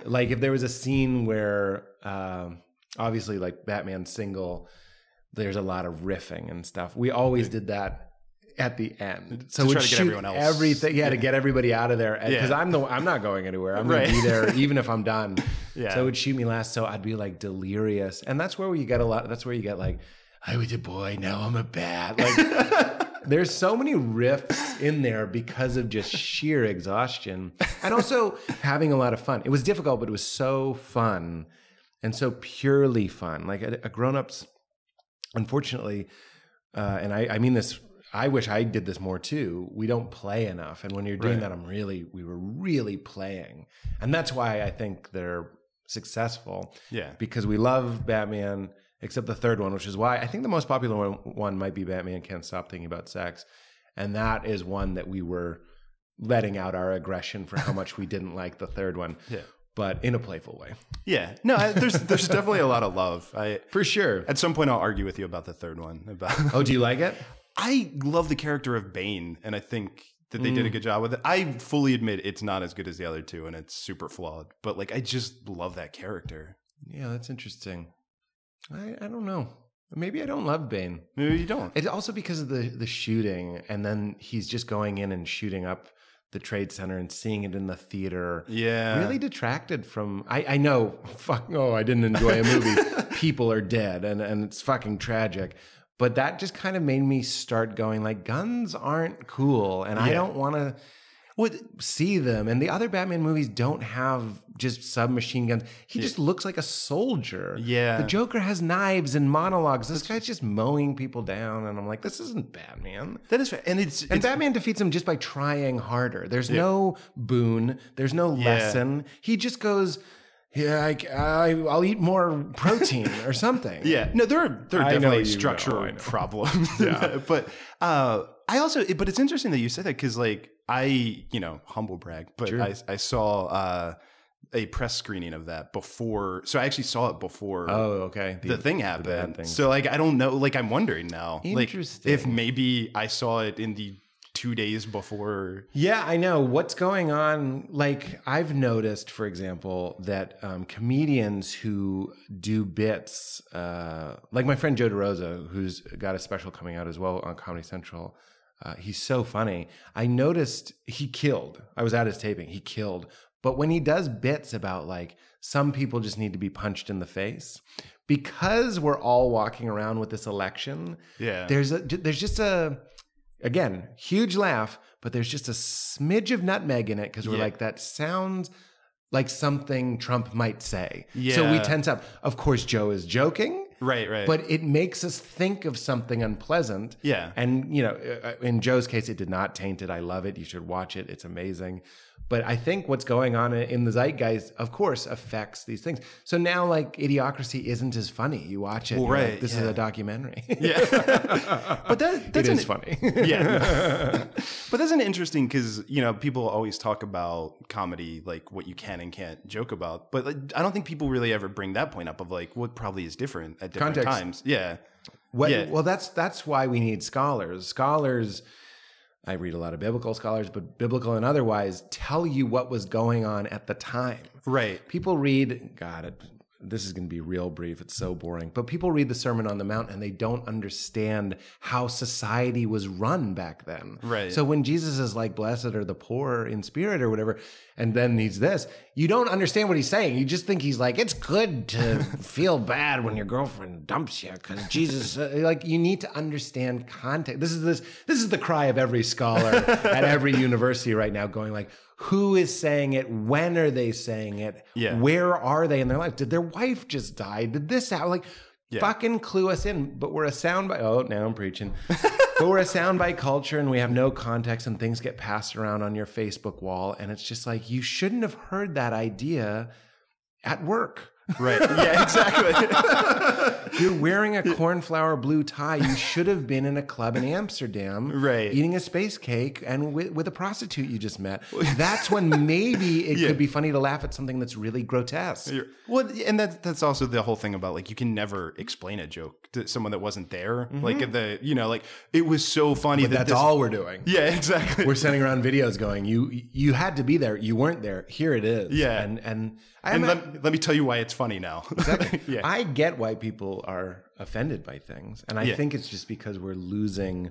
like if there was a scene where um, obviously like Batman single, there's a lot of riffing and stuff. We always did that at the end. So To try to get shoot everyone else- everything, yeah, to get everybody out of there because Yeah. I'm the I'm not going anywhere. I'm Right. gonna be there even if I'm done. Yeah. So it would shoot me last. So I'd be like delirious, and that's where you get a lot. That's where you get like, I was a boy, now I'm a bat. Like there's so many riffs in there because of just sheer exhaustion and also having a lot of fun. It was difficult, but it was so fun and so purely fun. Like a, a grown-ups, unfortunately, uh, and I, I mean this. I wish I did this more too. We don't play enough, and when you're doing Right. that, I'm really, we were really playing, and that's why I think they're successful Yeah. because we love Batman. except the third one, which is why I think the most popular one, one might be Batman Can't Stop Thinking About Sex. And that is one that we were letting out our aggression for how much we didn't like the third one. Yeah. But in a playful way. Yeah, no, I, there's there's definitely a lot of love. I For sure. at some point I'll argue with you about the third one. About Oh, do you like it? I love the character of Bane, and I think that they did Mm. a good job with it. I fully admit it's not as good as the other two, and it's super flawed. But like, I just love that character. Yeah, that's interesting. I, I don't know. Maybe I don't love Bane. Maybe you don't. It's also because of the the shooting, and then he's just going in and shooting up the trade center and seeing it in the theater. Yeah. really detracted from. I I know. Fuck. Oh, I didn't enjoy a movie. People are dead, and and it's fucking tragic. But that just kind of made me start going like, guns aren't cool, and I don't want to see them. And the other Batman movies don't have just submachine guns. He just looks like a soldier. Yeah. The Joker has knives and monologues. This guy's just mowing people down. And I'm like, this isn't Batman. That is fair, and it's, And it's Batman defeats him just by trying harder. There's no boon. There's no Yeah. lesson. He just goes, yeah, I, I, I'll eat more protein or something. Yeah, no, there are there are I definitely you know, structural know. problems. Yeah, but uh, I also, but it's interesting that you said that because like I, you know, humble brag, but Sure. I I saw uh, a press screening of that before, so I actually saw it before. Oh, okay. The, thing bad happened. thing. So like I don't know. Like I'm wondering now. Like if maybe I saw it in the two days before. Yeah, I know what's going on. Like I've noticed, for example, that um, comedians who do bits, uh, like my friend Joe DeRosa, who's got a special coming out as well on Comedy Central. Uh, he's so funny. I noticed he killed. I was at his taping. He killed. But when he does bits about like some people just need to be punched in the face, because we're all walking around with this election, Yeah. there's a there's just a again huge laugh but there's just a smidge of nutmeg in it because we're Yeah. like that sounds like something trump might say Yeah. so we tense up of course joe is joking Right, right. but it makes us think of something unpleasant Yeah. and you know uh, in joe's case it did not taint it i love it you should watch it it's amazing but i think what's going on in the zeitgeist of course affects these things so now like idiocracy isn't as funny you watch it Well, you're like, right, this is a documentary Yeah. but that that's an- funny yeah. but that's an interesting because you know people always talk about comedy like what you can and can't joke about, but like, I don't think people really ever bring that point up of like what probably is different at different Context. times. Yeah. What, Yeah. Well, that's that's why we need scholars. Scholars, I read a lot of biblical scholars, but biblical and otherwise, tell you what was going on at the time. Right. People read, God, it, this is going to be real brief. It's so boring. But people read the Sermon on the Mount and they don't understand how society was run back then. Right. So when Jesus is like, blessed are the poor in spirit or whatever, and then he's this, you don't understand what he's saying. You just think he's like, it's good to feel bad when your girlfriend dumps you because Jesus, uh, like, you need to understand context. This is this, this is the cry of every scholar at every university right now going like, who is saying it? When are they saying it? Yeah. Where are they in their life? Did their wife just die? Did this happen? Like, Yeah. fucking clue us in. But we're a soundbite. Oh, now I'm preaching. But we're a soundbite culture and we have no context and things get passed around on your Facebook wall. And it's just like, you shouldn't have heard that idea at work. Right. Yeah, exactly. You're wearing a cornflower blue tie. You should have been in a club in Amsterdam, Right. Eating a space cake and with, with a prostitute you just met. That's when maybe it Yeah. could be funny to laugh at something that's really grotesque. You're- well, and that that's also the whole thing about like you can never explain a joke to someone that wasn't there. Like the you know like it was so funny Mm-hmm. But that that's this- all we're doing. Yeah, exactly. We're sending around videos going, you you had to be there. You weren't there. Here it is. Yeah. And and I and let, let me tell you why it's funny now. Exactly. yeah. I get why people are offended by things. And I Yeah. think it's just because we're losing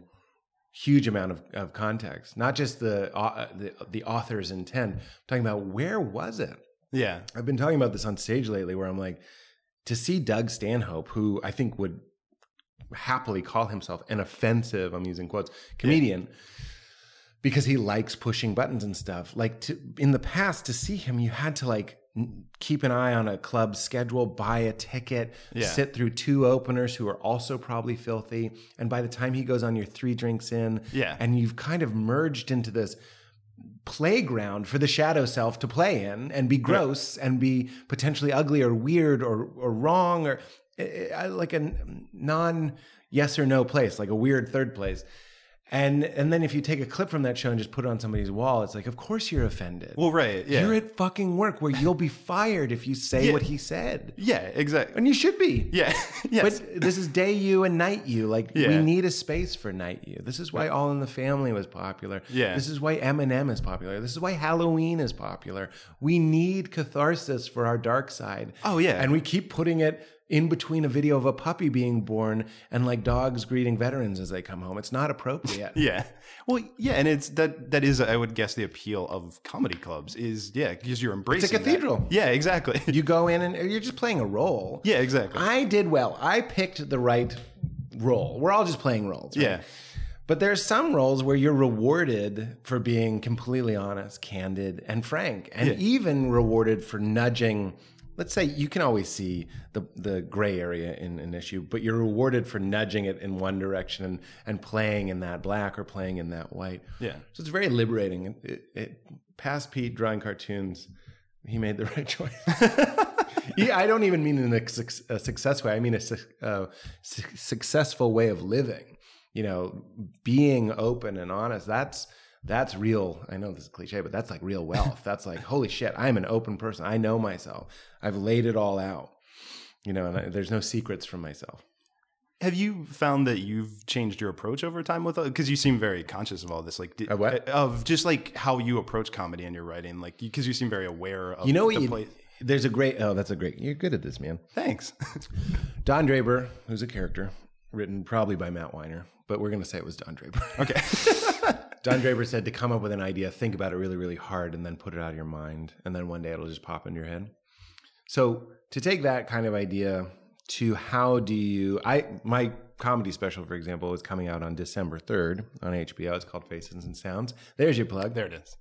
huge amount of, of context, not just the, uh, the the author's intent. I'm talking about where was it? yeah. I've been talking about this on stage lately where I'm like, to see Doug Stanhope, who I think would happily call himself an offensive, I'm using quotes, comedian, because he likes pushing buttons and stuff. Like to, in the past, to see him, you had to like keep an eye on a club schedule, buy a ticket, Yeah. sit through two openers who are also probably filthy. And by the time he goes on your three drinks in, Yeah. and you've kind of merged into this playground for the shadow self to play in and be gross and be potentially ugly or weird or or wrong or eh, like a non yes or no place, like a weird third place. And and then if you take a clip from that show and just put it on somebody's wall, it's like, of course you're offended. Well, right. Yeah. You're at fucking work where you'll be fired if you say Yeah. what he said. yeah, exactly. And you should be. Yeah. yes. But this is day you and night you. Like we need a space for night you. This is why All in the Family was popular. Yeah. This is why Eminem is popular. This is why Halloween is popular. We need catharsis for our dark side. Oh, yeah. And we keep putting it in between a video of a puppy being born and like dogs greeting veterans as they come home. It's not appropriate. Yeah. Well, yeah, and it's that that is I would guess the appeal of comedy clubs is yeah, because you're embracing that. cathedral. Yeah, exactly. You go in and you're just playing a role. yeah, exactly. I did well. I picked the right role. We're all just playing roles. right? yeah. But there's some roles where you're rewarded for being completely honest, candid, and frank, and Yeah. even rewarded for nudging. Let's say you can always see the the gray area in an issue, but you're rewarded for nudging it in one direction and, and playing in that black or playing in that white. Yeah. So it's very liberating. It, it, it, past Pete drawing cartoons, he made the right choice. yeah, I don't even mean in a, a success way. I mean a su- uh, su- successful way of living. You know, being open and honest. That's that's real. I know this is cliche, but that's like real wealth. That's like holy shit. I'm an open person. I know myself. I've laid it all out. You know, and I, there's no secrets from myself. Have you found that you've changed your approach over time with uh, because you seem very conscious of all this, like di- Of what? Uh, of just like how you approach comedy and your writing, like because you seem very aware of You know what? the You, there's a great. Oh, that's a great. You're good at this, man. Thanks. Don Draper, who's a character written probably by Matt Weiner, but we're going to say it was Don Draper. okay. Don Draper said to come up with an idea, think about it really, really hard, and then put it out of your mind, and then one day it'll just pop into your head. So to take that kind of idea to how do you? I my comedy special, for example, is coming out on December third on HBO. It's called Faces and Sounds. There's your plug. there it is.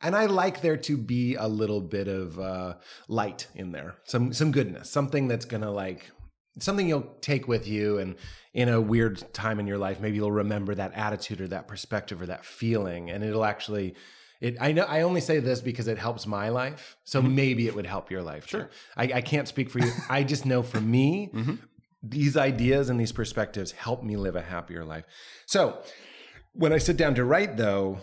And I like there to be a little bit of uh, light in there, some some goodness, something that's gonna like something you'll take with you, and in a weird time in your life, maybe you'll remember that attitude or that perspective or that feeling, and it'll actually. It, I know I only say this because it helps my life, so mm-hmm. maybe it would help your life. Sure, I, I can't speak for you. I just know for me, mm-hmm. these ideas and these perspectives help me live a happier life. So when I sit down to write, though,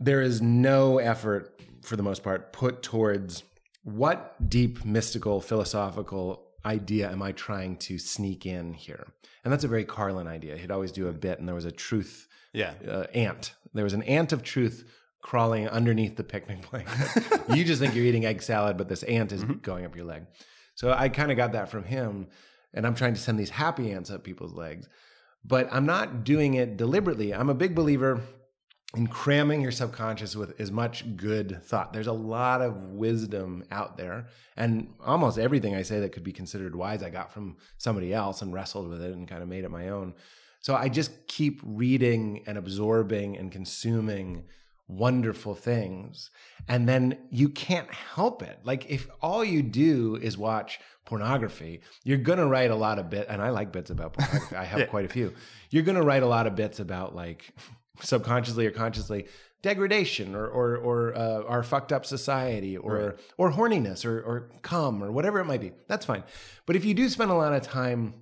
there is no effort, for the most part, put towards what deep, mystical, philosophical idea am I trying to sneak in here? And that's a very Carlin idea. He'd always do a bit, and there was a truth Yeah. uh, ant. There was an ant of truth crawling underneath the picnic blanket. you just think you're eating egg salad, but this ant is going up your leg. So I kind of got that from him, and I'm trying to send these happy ants up people's legs, but I'm not doing it deliberately. I'm a big believer in cramming your subconscious with as much good thought. There's a lot of wisdom out there, and almost everything I say that could be considered wise, I got from somebody else and wrestled with it and kind of made it my own. So I just keep reading and absorbing and consuming wonderful things. And then you can't help it. Like if all you do is watch pornography, you're going to write a lot of bit and I like bits about pornography. I have Yeah. quite a few. You're going to write a lot of bits about like subconsciously or consciously degradation or or or uh, our fucked up society or or horniness or or cum or whatever it might be. That's fine. But if you do spend a lot of time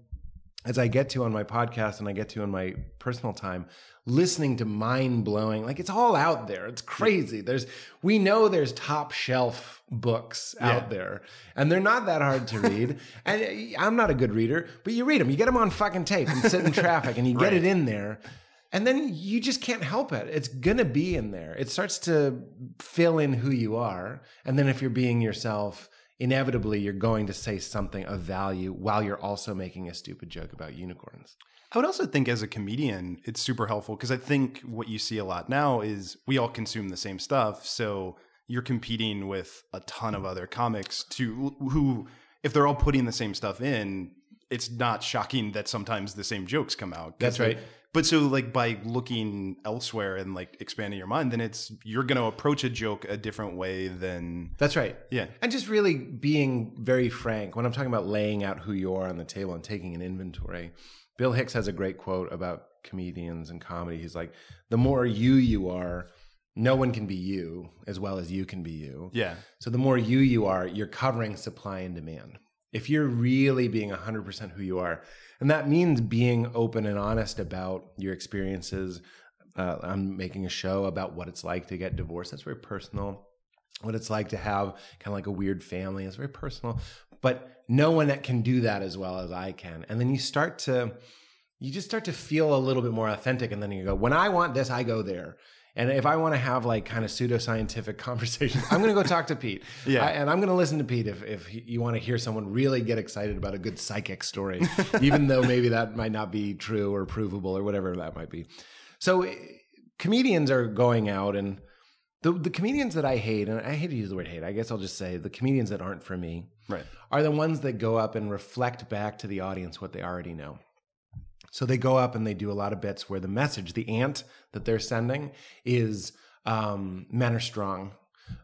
as I get to on my podcast and I get to in my personal time, listening to mind blowing, like it's all out there. It's crazy. There's, we know there's top shelf books out there and they're not that hard to read. and I'm not a good reader, but you read them, you get them on fucking tape and sit in traffic and you get it in there. And then you just can't help it. It's going to be in there. It starts to fill in who you are. And then if you're being yourself, inevitably you're going to say something of value while you're also making a stupid joke about unicorns. I would also think as a comedian, it's super helpful because I think what you see a lot now is we all consume the same stuff. So you're competing with a ton of other comics to who, if they're all putting the same stuff in, it's not shocking that sometimes the same jokes come out. That's right. But so like by looking elsewhere and like expanding your mind, then it's you're going to approach a joke a different way than That's right. yeah. And just really being very frank when I'm talking about laying out who you are on the table and taking an inventory. Bill Hicks has a great quote about comedians and comedy. He's like, the more you you are, no one can be you as well as you can be you. Yeah. So the more you you are, you're covering supply and demand. if you're really being 100% who you are, and that means being open and honest about your experiences. Uh, I'm making a show about what it's like to get divorced. That's very personal. What it's like to have kind of like a weird family. It's very personal. But no one that can do that as well as I can. And then you start to, you just start to feel a little bit more authentic. And then you go, when I want this, I go there. And if I want to have like kind of pseudoscientific conversations, I'm going to go talk to Pete. Yeah. I- and I'm going to listen to Pete if, if you want to hear someone really get excited about a good psychic story, even though maybe that might not be true or provable or whatever that might be. So eh, comedians are going out and the, the comedians that I hate, and I hate to use the word hate, I guess I'll just say the comedians that aren't for me Right. are the ones that go up and reflect back to the audience what they already know. So they go up and they do a lot of bits where the message, the ant that they're sending, is um, men are strong,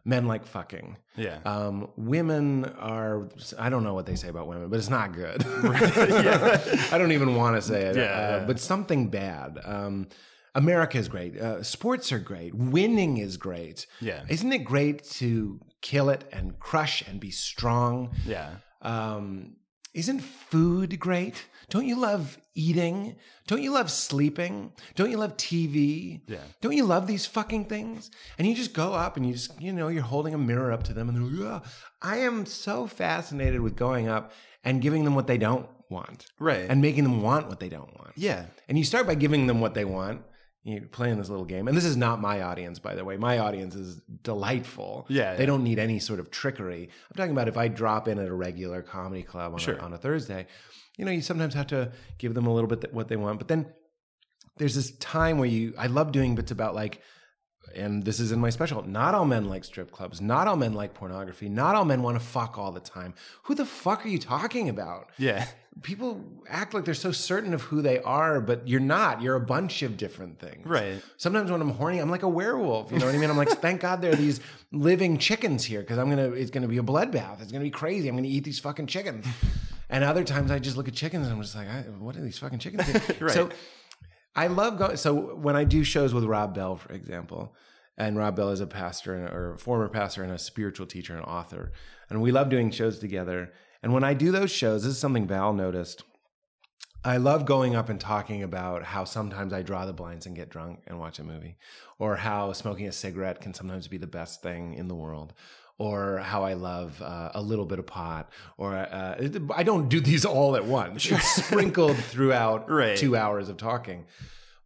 men like fucking. Yeah. Um, women are, I don't know what they say about women, but it's not good. I don't even want to say it. Yeah, uh, yeah. But something bad. Um, America is great. Uh, sports are great. Winning is great. Yeah. Isn't it great to kill it and crush and be strong? Yeah. Um, isn't food great? Don't you love eating? Don't you love sleeping? Don't you love TV? Yeah. Don't you love these fucking things? And you just go up and you just, you know, you're holding a mirror up to them and they're like, yeah. I am so fascinated with going up and giving them what they don't want. Right. And making them want what they don't want. Yeah. And you start by giving them what they want. You're playing this little game. And this is not my audience, by the way. My audience is delightful. Yeah, They yeah. don't need any sort of trickery. I'm talking about if I drop in at a regular comedy club on, Sure. a, on a Thursday, you know, you sometimes have to give them a little bit th- what they want. But then there's this time where you, I love doing bits about like, and this is in my special. Not all men like strip clubs. Not all men like pornography. Not all men want to fuck all the time. Who the fuck are you talking about? Yeah. people act like they're so certain of who they are, but you're not. You're a bunch of different things. Right. Sometimes when I'm horny, I'm like a werewolf. You know what I mean? I'm like, thank God there are these living chickens here because I'm gonna. It's gonna be a bloodbath. It's gonna be crazy. I'm gonna eat these fucking chickens. And other times I just look at chickens and I'm just like, I, what are these fucking chickens? doing? Right. So I love going. So when I do shows with Rob Bell, for example, and Rob Bell is a pastor and, or a former pastor and a spiritual teacher and author, and we love doing shows together. And when I do those shows, this is something Val noticed. I love going up and talking about how sometimes I draw the blinds and get drunk and watch a movie, or how smoking a cigarette can sometimes be the best thing in the world, or how I love uh, a little bit of pot, or uh, I don't do these all at once. It's sprinkled throughout Right. two hours of talking.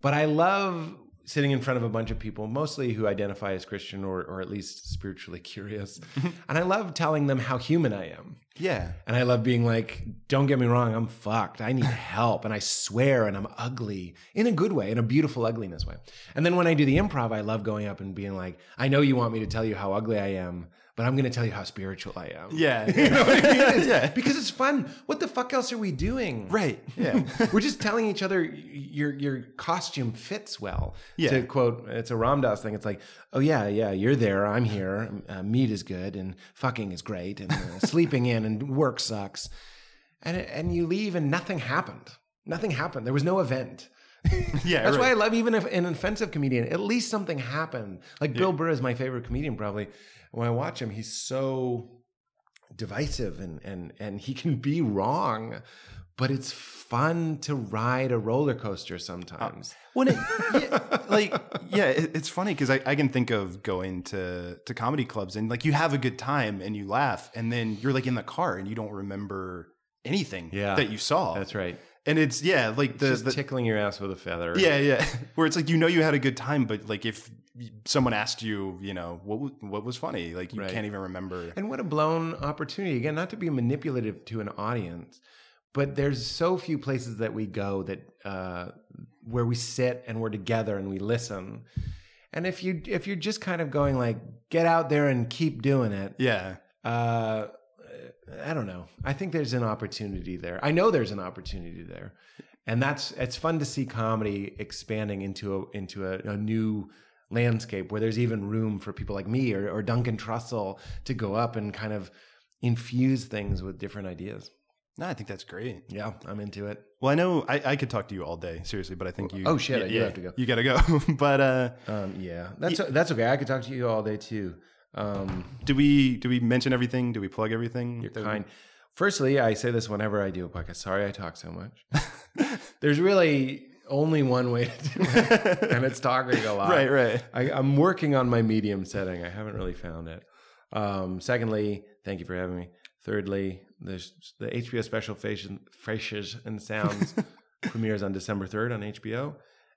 But I love sitting in front of a bunch of people, mostly who identify as Christian or, or at least spiritually curious. and I love telling them how human I am. Yeah. And I love being like, don't get me wrong, I'm fucked. I need help. And I swear, and I'm ugly in a good way, in a beautiful ugliness way. And then when I do the improv, I love going up and being like, I know you want me to tell you how ugly I am, but I'm going to tell you how spiritual I am. Yeah. You know what I mean? It's- Yeah. Because it's fun. What the fuck else are we doing? Right. Yeah. We're just telling each other your your costume fits well. Yeah. To quote, it's a Ram Dass thing. It's like, oh yeah, yeah, you're there. I'm here. Uh, meat is good, and fucking is great, and uh, sleeping in and work sucks. And and you leave, and nothing happened. Nothing happened. There was no event. Yeah. That's why I love even if an offensive comedian. At least something happened. Like Bill Burr is my favorite comedian. Probably when I watch him, he's so divisive and and and he can be wrong, but it's fun to ride a roller coaster sometimes. Uh, when it, yeah, like, yeah, it, it's funny because I, I can think of going to to comedy clubs and like you have a good time and you laugh and then you're like in the car and you don't remember anything Yeah. that you saw. That's right. And it's yeah, like the, the tickling your ass with a feather. yeah, yeah, where it's like you know you had a good time, but like if someone asked you, you know, what what was funny, like you Right. can't even remember. And what a blown opportunity. Again, not to be manipulative to an audience, but there's so few places that we go that uh, where we sit and we're together and we listen. And if you if you're just kind of going like get out there and keep doing it, Yeah, uh, I don't know. I think there's an opportunity there. I know there's an opportunity there, and that's it's fun to see comedy expanding into a into a, a new landscape where there's even room for people like me or, or Duncan Trussell to go up and kind of infuse things with different ideas. no, I think that's great. Yeah, I'm into it. Well, I know I, I could talk to you all day, seriously, but I think you. Oh, shit, yeah, you yeah, have to go. You got to go. but uh, Um, yeah, that's that's okay. I could talk to you all day too. Um, do we do we mention everything? Do we plug everything? You're that we- kind. Firstly, I say this whenever I do a podcast. Sorry I talk so much. There's really only one way to do it, and it's talking a lot. Right, right. I, I'm working on my medium setting. I haven't really found it. Um, secondly, thank you for having me. Thirdly, there's the HBO special Faces and Sounds premieres on December 3rd on HBO.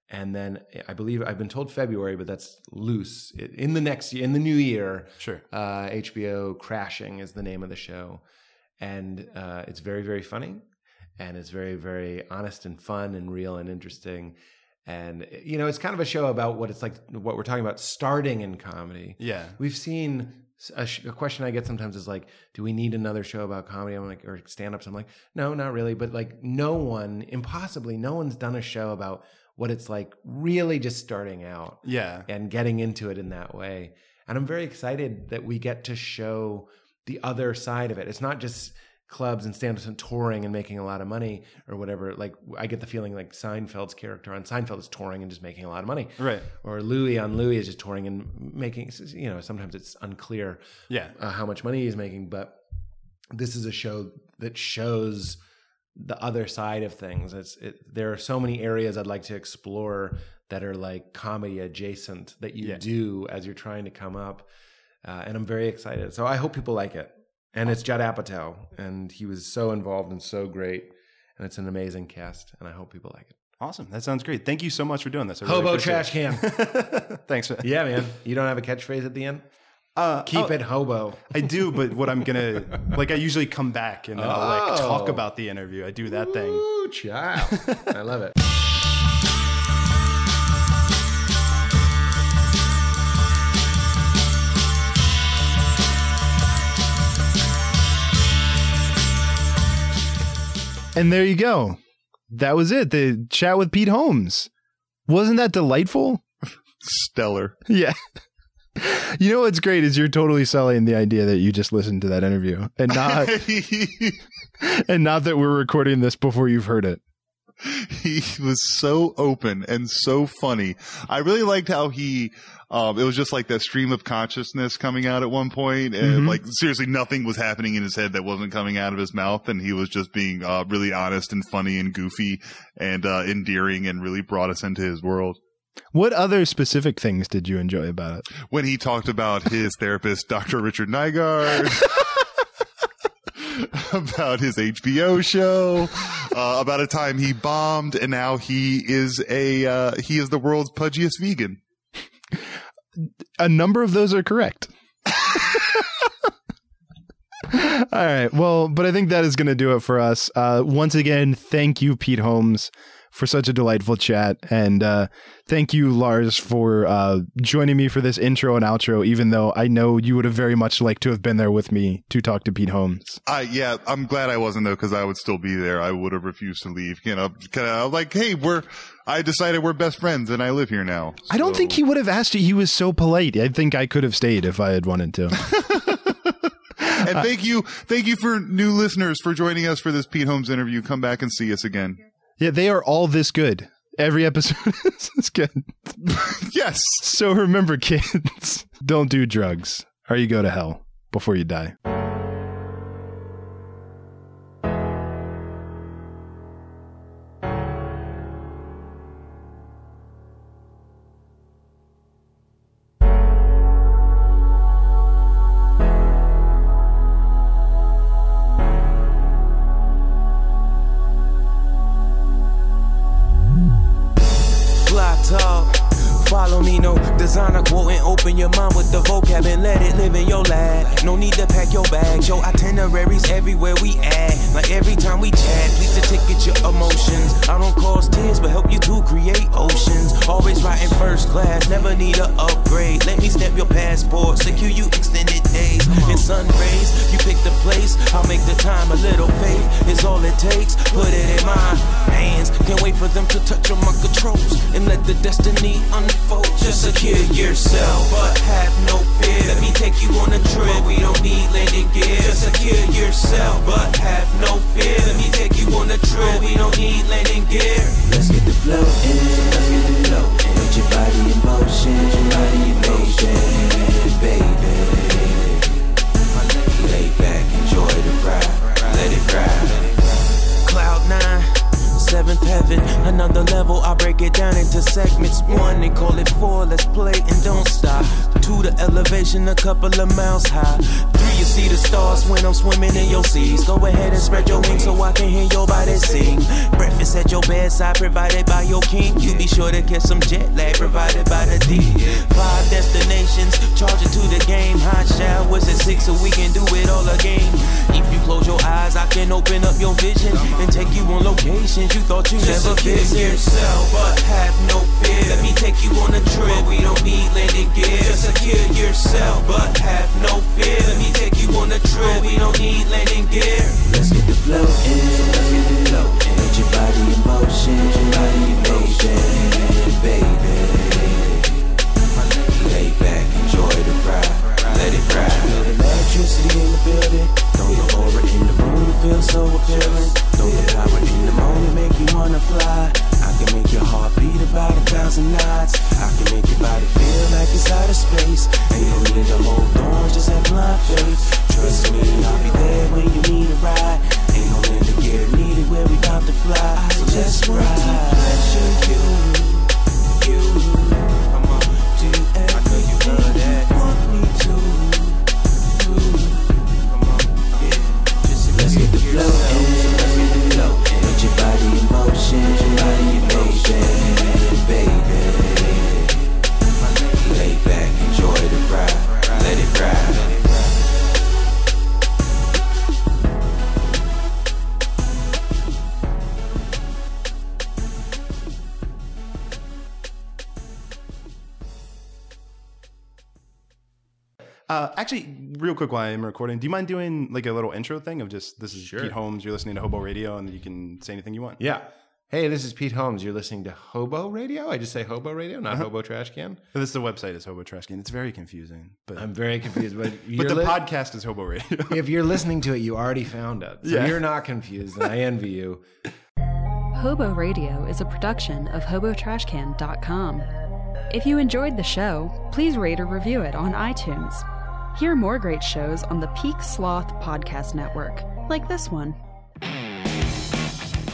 And then I believe I've been told February, but that's loose. In the next year, in the new year, Sure. uh, HBO Crashing is the name of the show, and uh, it's very very funny, and it's very very honest and fun and real and interesting, and you know it's kind of a show about what it's like what we're talking about starting in comedy. Yeah. We've seen a, sh- a question I get sometimes is like, do we need another show about comedy? I'm like, or stand ups. I'm like, no, not really. But like, no one, impossibly, no one's done a show about what it's like really just starting out Yeah. and getting into it in that way. And I'm very excited that we get to show the other side of it. It's not just clubs and stand-ups and touring and making a lot of money or whatever. Like I get the feeling like Seinfeld's character on Seinfeld is touring and just making a lot of money. Right. Or Louis on Louis is just touring and making, you know, sometimes it's unclear Yeah. uh, how much money he's making, but this is a show that shows the other side of things. It's it, there are so many areas I'd like to explore that are like comedy adjacent that you Yeah. do as you're trying to come up, uh, and I'm very excited. So I hope people like it. And it's Judd Apatow, and he was so involved and so great, and it's an amazing cast, and I hope people like it. Awesome. That sounds great. Thank you so much for doing this. I Hobo trash can. Thanks. Man. yeah, man. You don't have a catchphrase at the end? Uh, Keep oh, it hobo. I do, but what I'm gonna like, I usually come back and then I'll like talk Oh. about the interview. I do that thing. Ooh, child. I love it. And there you go. That was it. The chat with Pete Holmes. Wasn't that delightful? Stellar. Yeah. You know what's great is you're totally selling the idea that you just listened to that interview and not and not that we're recording this before you've heard it. he was so open and so funny. I really liked how he, um, it was just like that stream of consciousness coming out at one point, and Mhm. like seriously, nothing was happening in his head that wasn't coming out of his mouth, and he was just being uh, really honest and funny and goofy and uh, endearing, and really brought us into his world. What other specific things did you enjoy about it? When he talked about his therapist, Dr. Richard Nygaard. about his HBO show, uh, about a time he bombed, and now he is a uh, he is the world's pudgiest vegan. A number of those are correct. All right. Well, but I think that is going to do it for us. Uh, once again, thank you, Pete Holmes, for such a delightful chat. And uh, thank you, Lars, for uh, joining me for this intro and outro, even though I know you would have very much liked to have been there with me to talk to Pete Holmes. I yeah, I'm glad I wasn't though, because I would still be there. I would have refused to leave. You know, kind of like, hey, we're. I decided we're best friends, and I live here now. I don't think he would have asked you. He was so polite. I think I could have stayed if I had wanted to. And thank you, thank you for new listeners for joining us for this Pete Holmes interview. Come back and see us again. Yeah, they are all this good. Every episode is this good. Yes. So remember, kids, don't do drugs or you go to hell before you die. Class, never need a upgrade. Let me stamp your passport, secure you extended days. In sun rays, you pick the place. I'll make the time a little faith is all it takes. Put it in my hands. Can't wait for them to touch on my controls and let the destiny unfold. Just secure yourself, but have no fear. Let me take you on a trip. We don't need landing gear. Just secure yourself, but have no fear. Let me take you on a trip. We don't need landing gear. Let's get the flow in. Your body in motion, your body in motion, baby. Lay back, enjoy the ride, let it ride. Cloud nine seventh heaven. Another level, I break it down into segments. One, they call it four, let's play and don't stop. Two, the elevation a couple of miles high. Three, you see the stars when I'm swimming in your seas. Go ahead and spread your wings so I can hear your body sing. Breakfast at your bedside provided by your king. You be sure to catch some jet lag provided by the D. Five destinations, charge it to the game. Hot showers at six so we can do it all again. If you close your eyes, I can open up your vision and take you on locations you thought you Just never visit. yourself, but have no fear. Let me take you on a trip. We don't need landing gear. Just secure yourself, but have no fear. Let me take you on a trip. We don't need landing gear. Let's get the flow in. Let's get the flow in. Get your body in motion. Get your body in motion, baby. Lay back, enjoy the ride. Let it ride. Feel the electricity in the building. Know the aura in the room feel so appealing. Know the power in the moment make you wanna fly. I can make your heart beat about a thousand knots. I can make your body feel like it's space. Ain't no need to hold on, just have blind faith. Quick while I'm recording, do you mind doing like a little intro thing of just this is Pete Holmes, you're listening to Hobo Radio, and you can say anything you want? Yeah. Hey, this is Pete Holmes. You're listening to Hobo Radio. I just say Hobo Radio, not Uh-huh. Hobo Trash Can. This is the website is Hobo Trash Can. It's very confusing, but I'm very confused. But, but the li- podcast is Hobo Radio. if you're listening to it, you already found it. So Yeah. you're not confused, and I envy you. Hobo Radio is a production of HoboTrashCan.com. If you enjoyed the show, please rate or review it on iTunes. Hear more great shows on the Peak Sloth Podcast Network, like this one.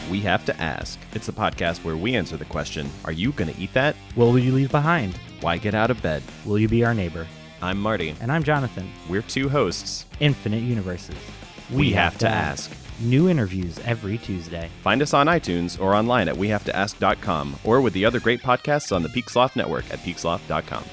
We Have to Ask. It's the podcast where we answer the question Are you going to eat that? What will you leave behind? Why get out of bed? Will you be our neighbor? I'm Marty. And I'm Jonathan. We're two hosts. Infinite Universes. We, have, to ask. New interviews every Tuesday. Find us on iTunes or online at wehavetoask.com or with the other great podcasts on the Peak Sloth Network at peaksloth.com.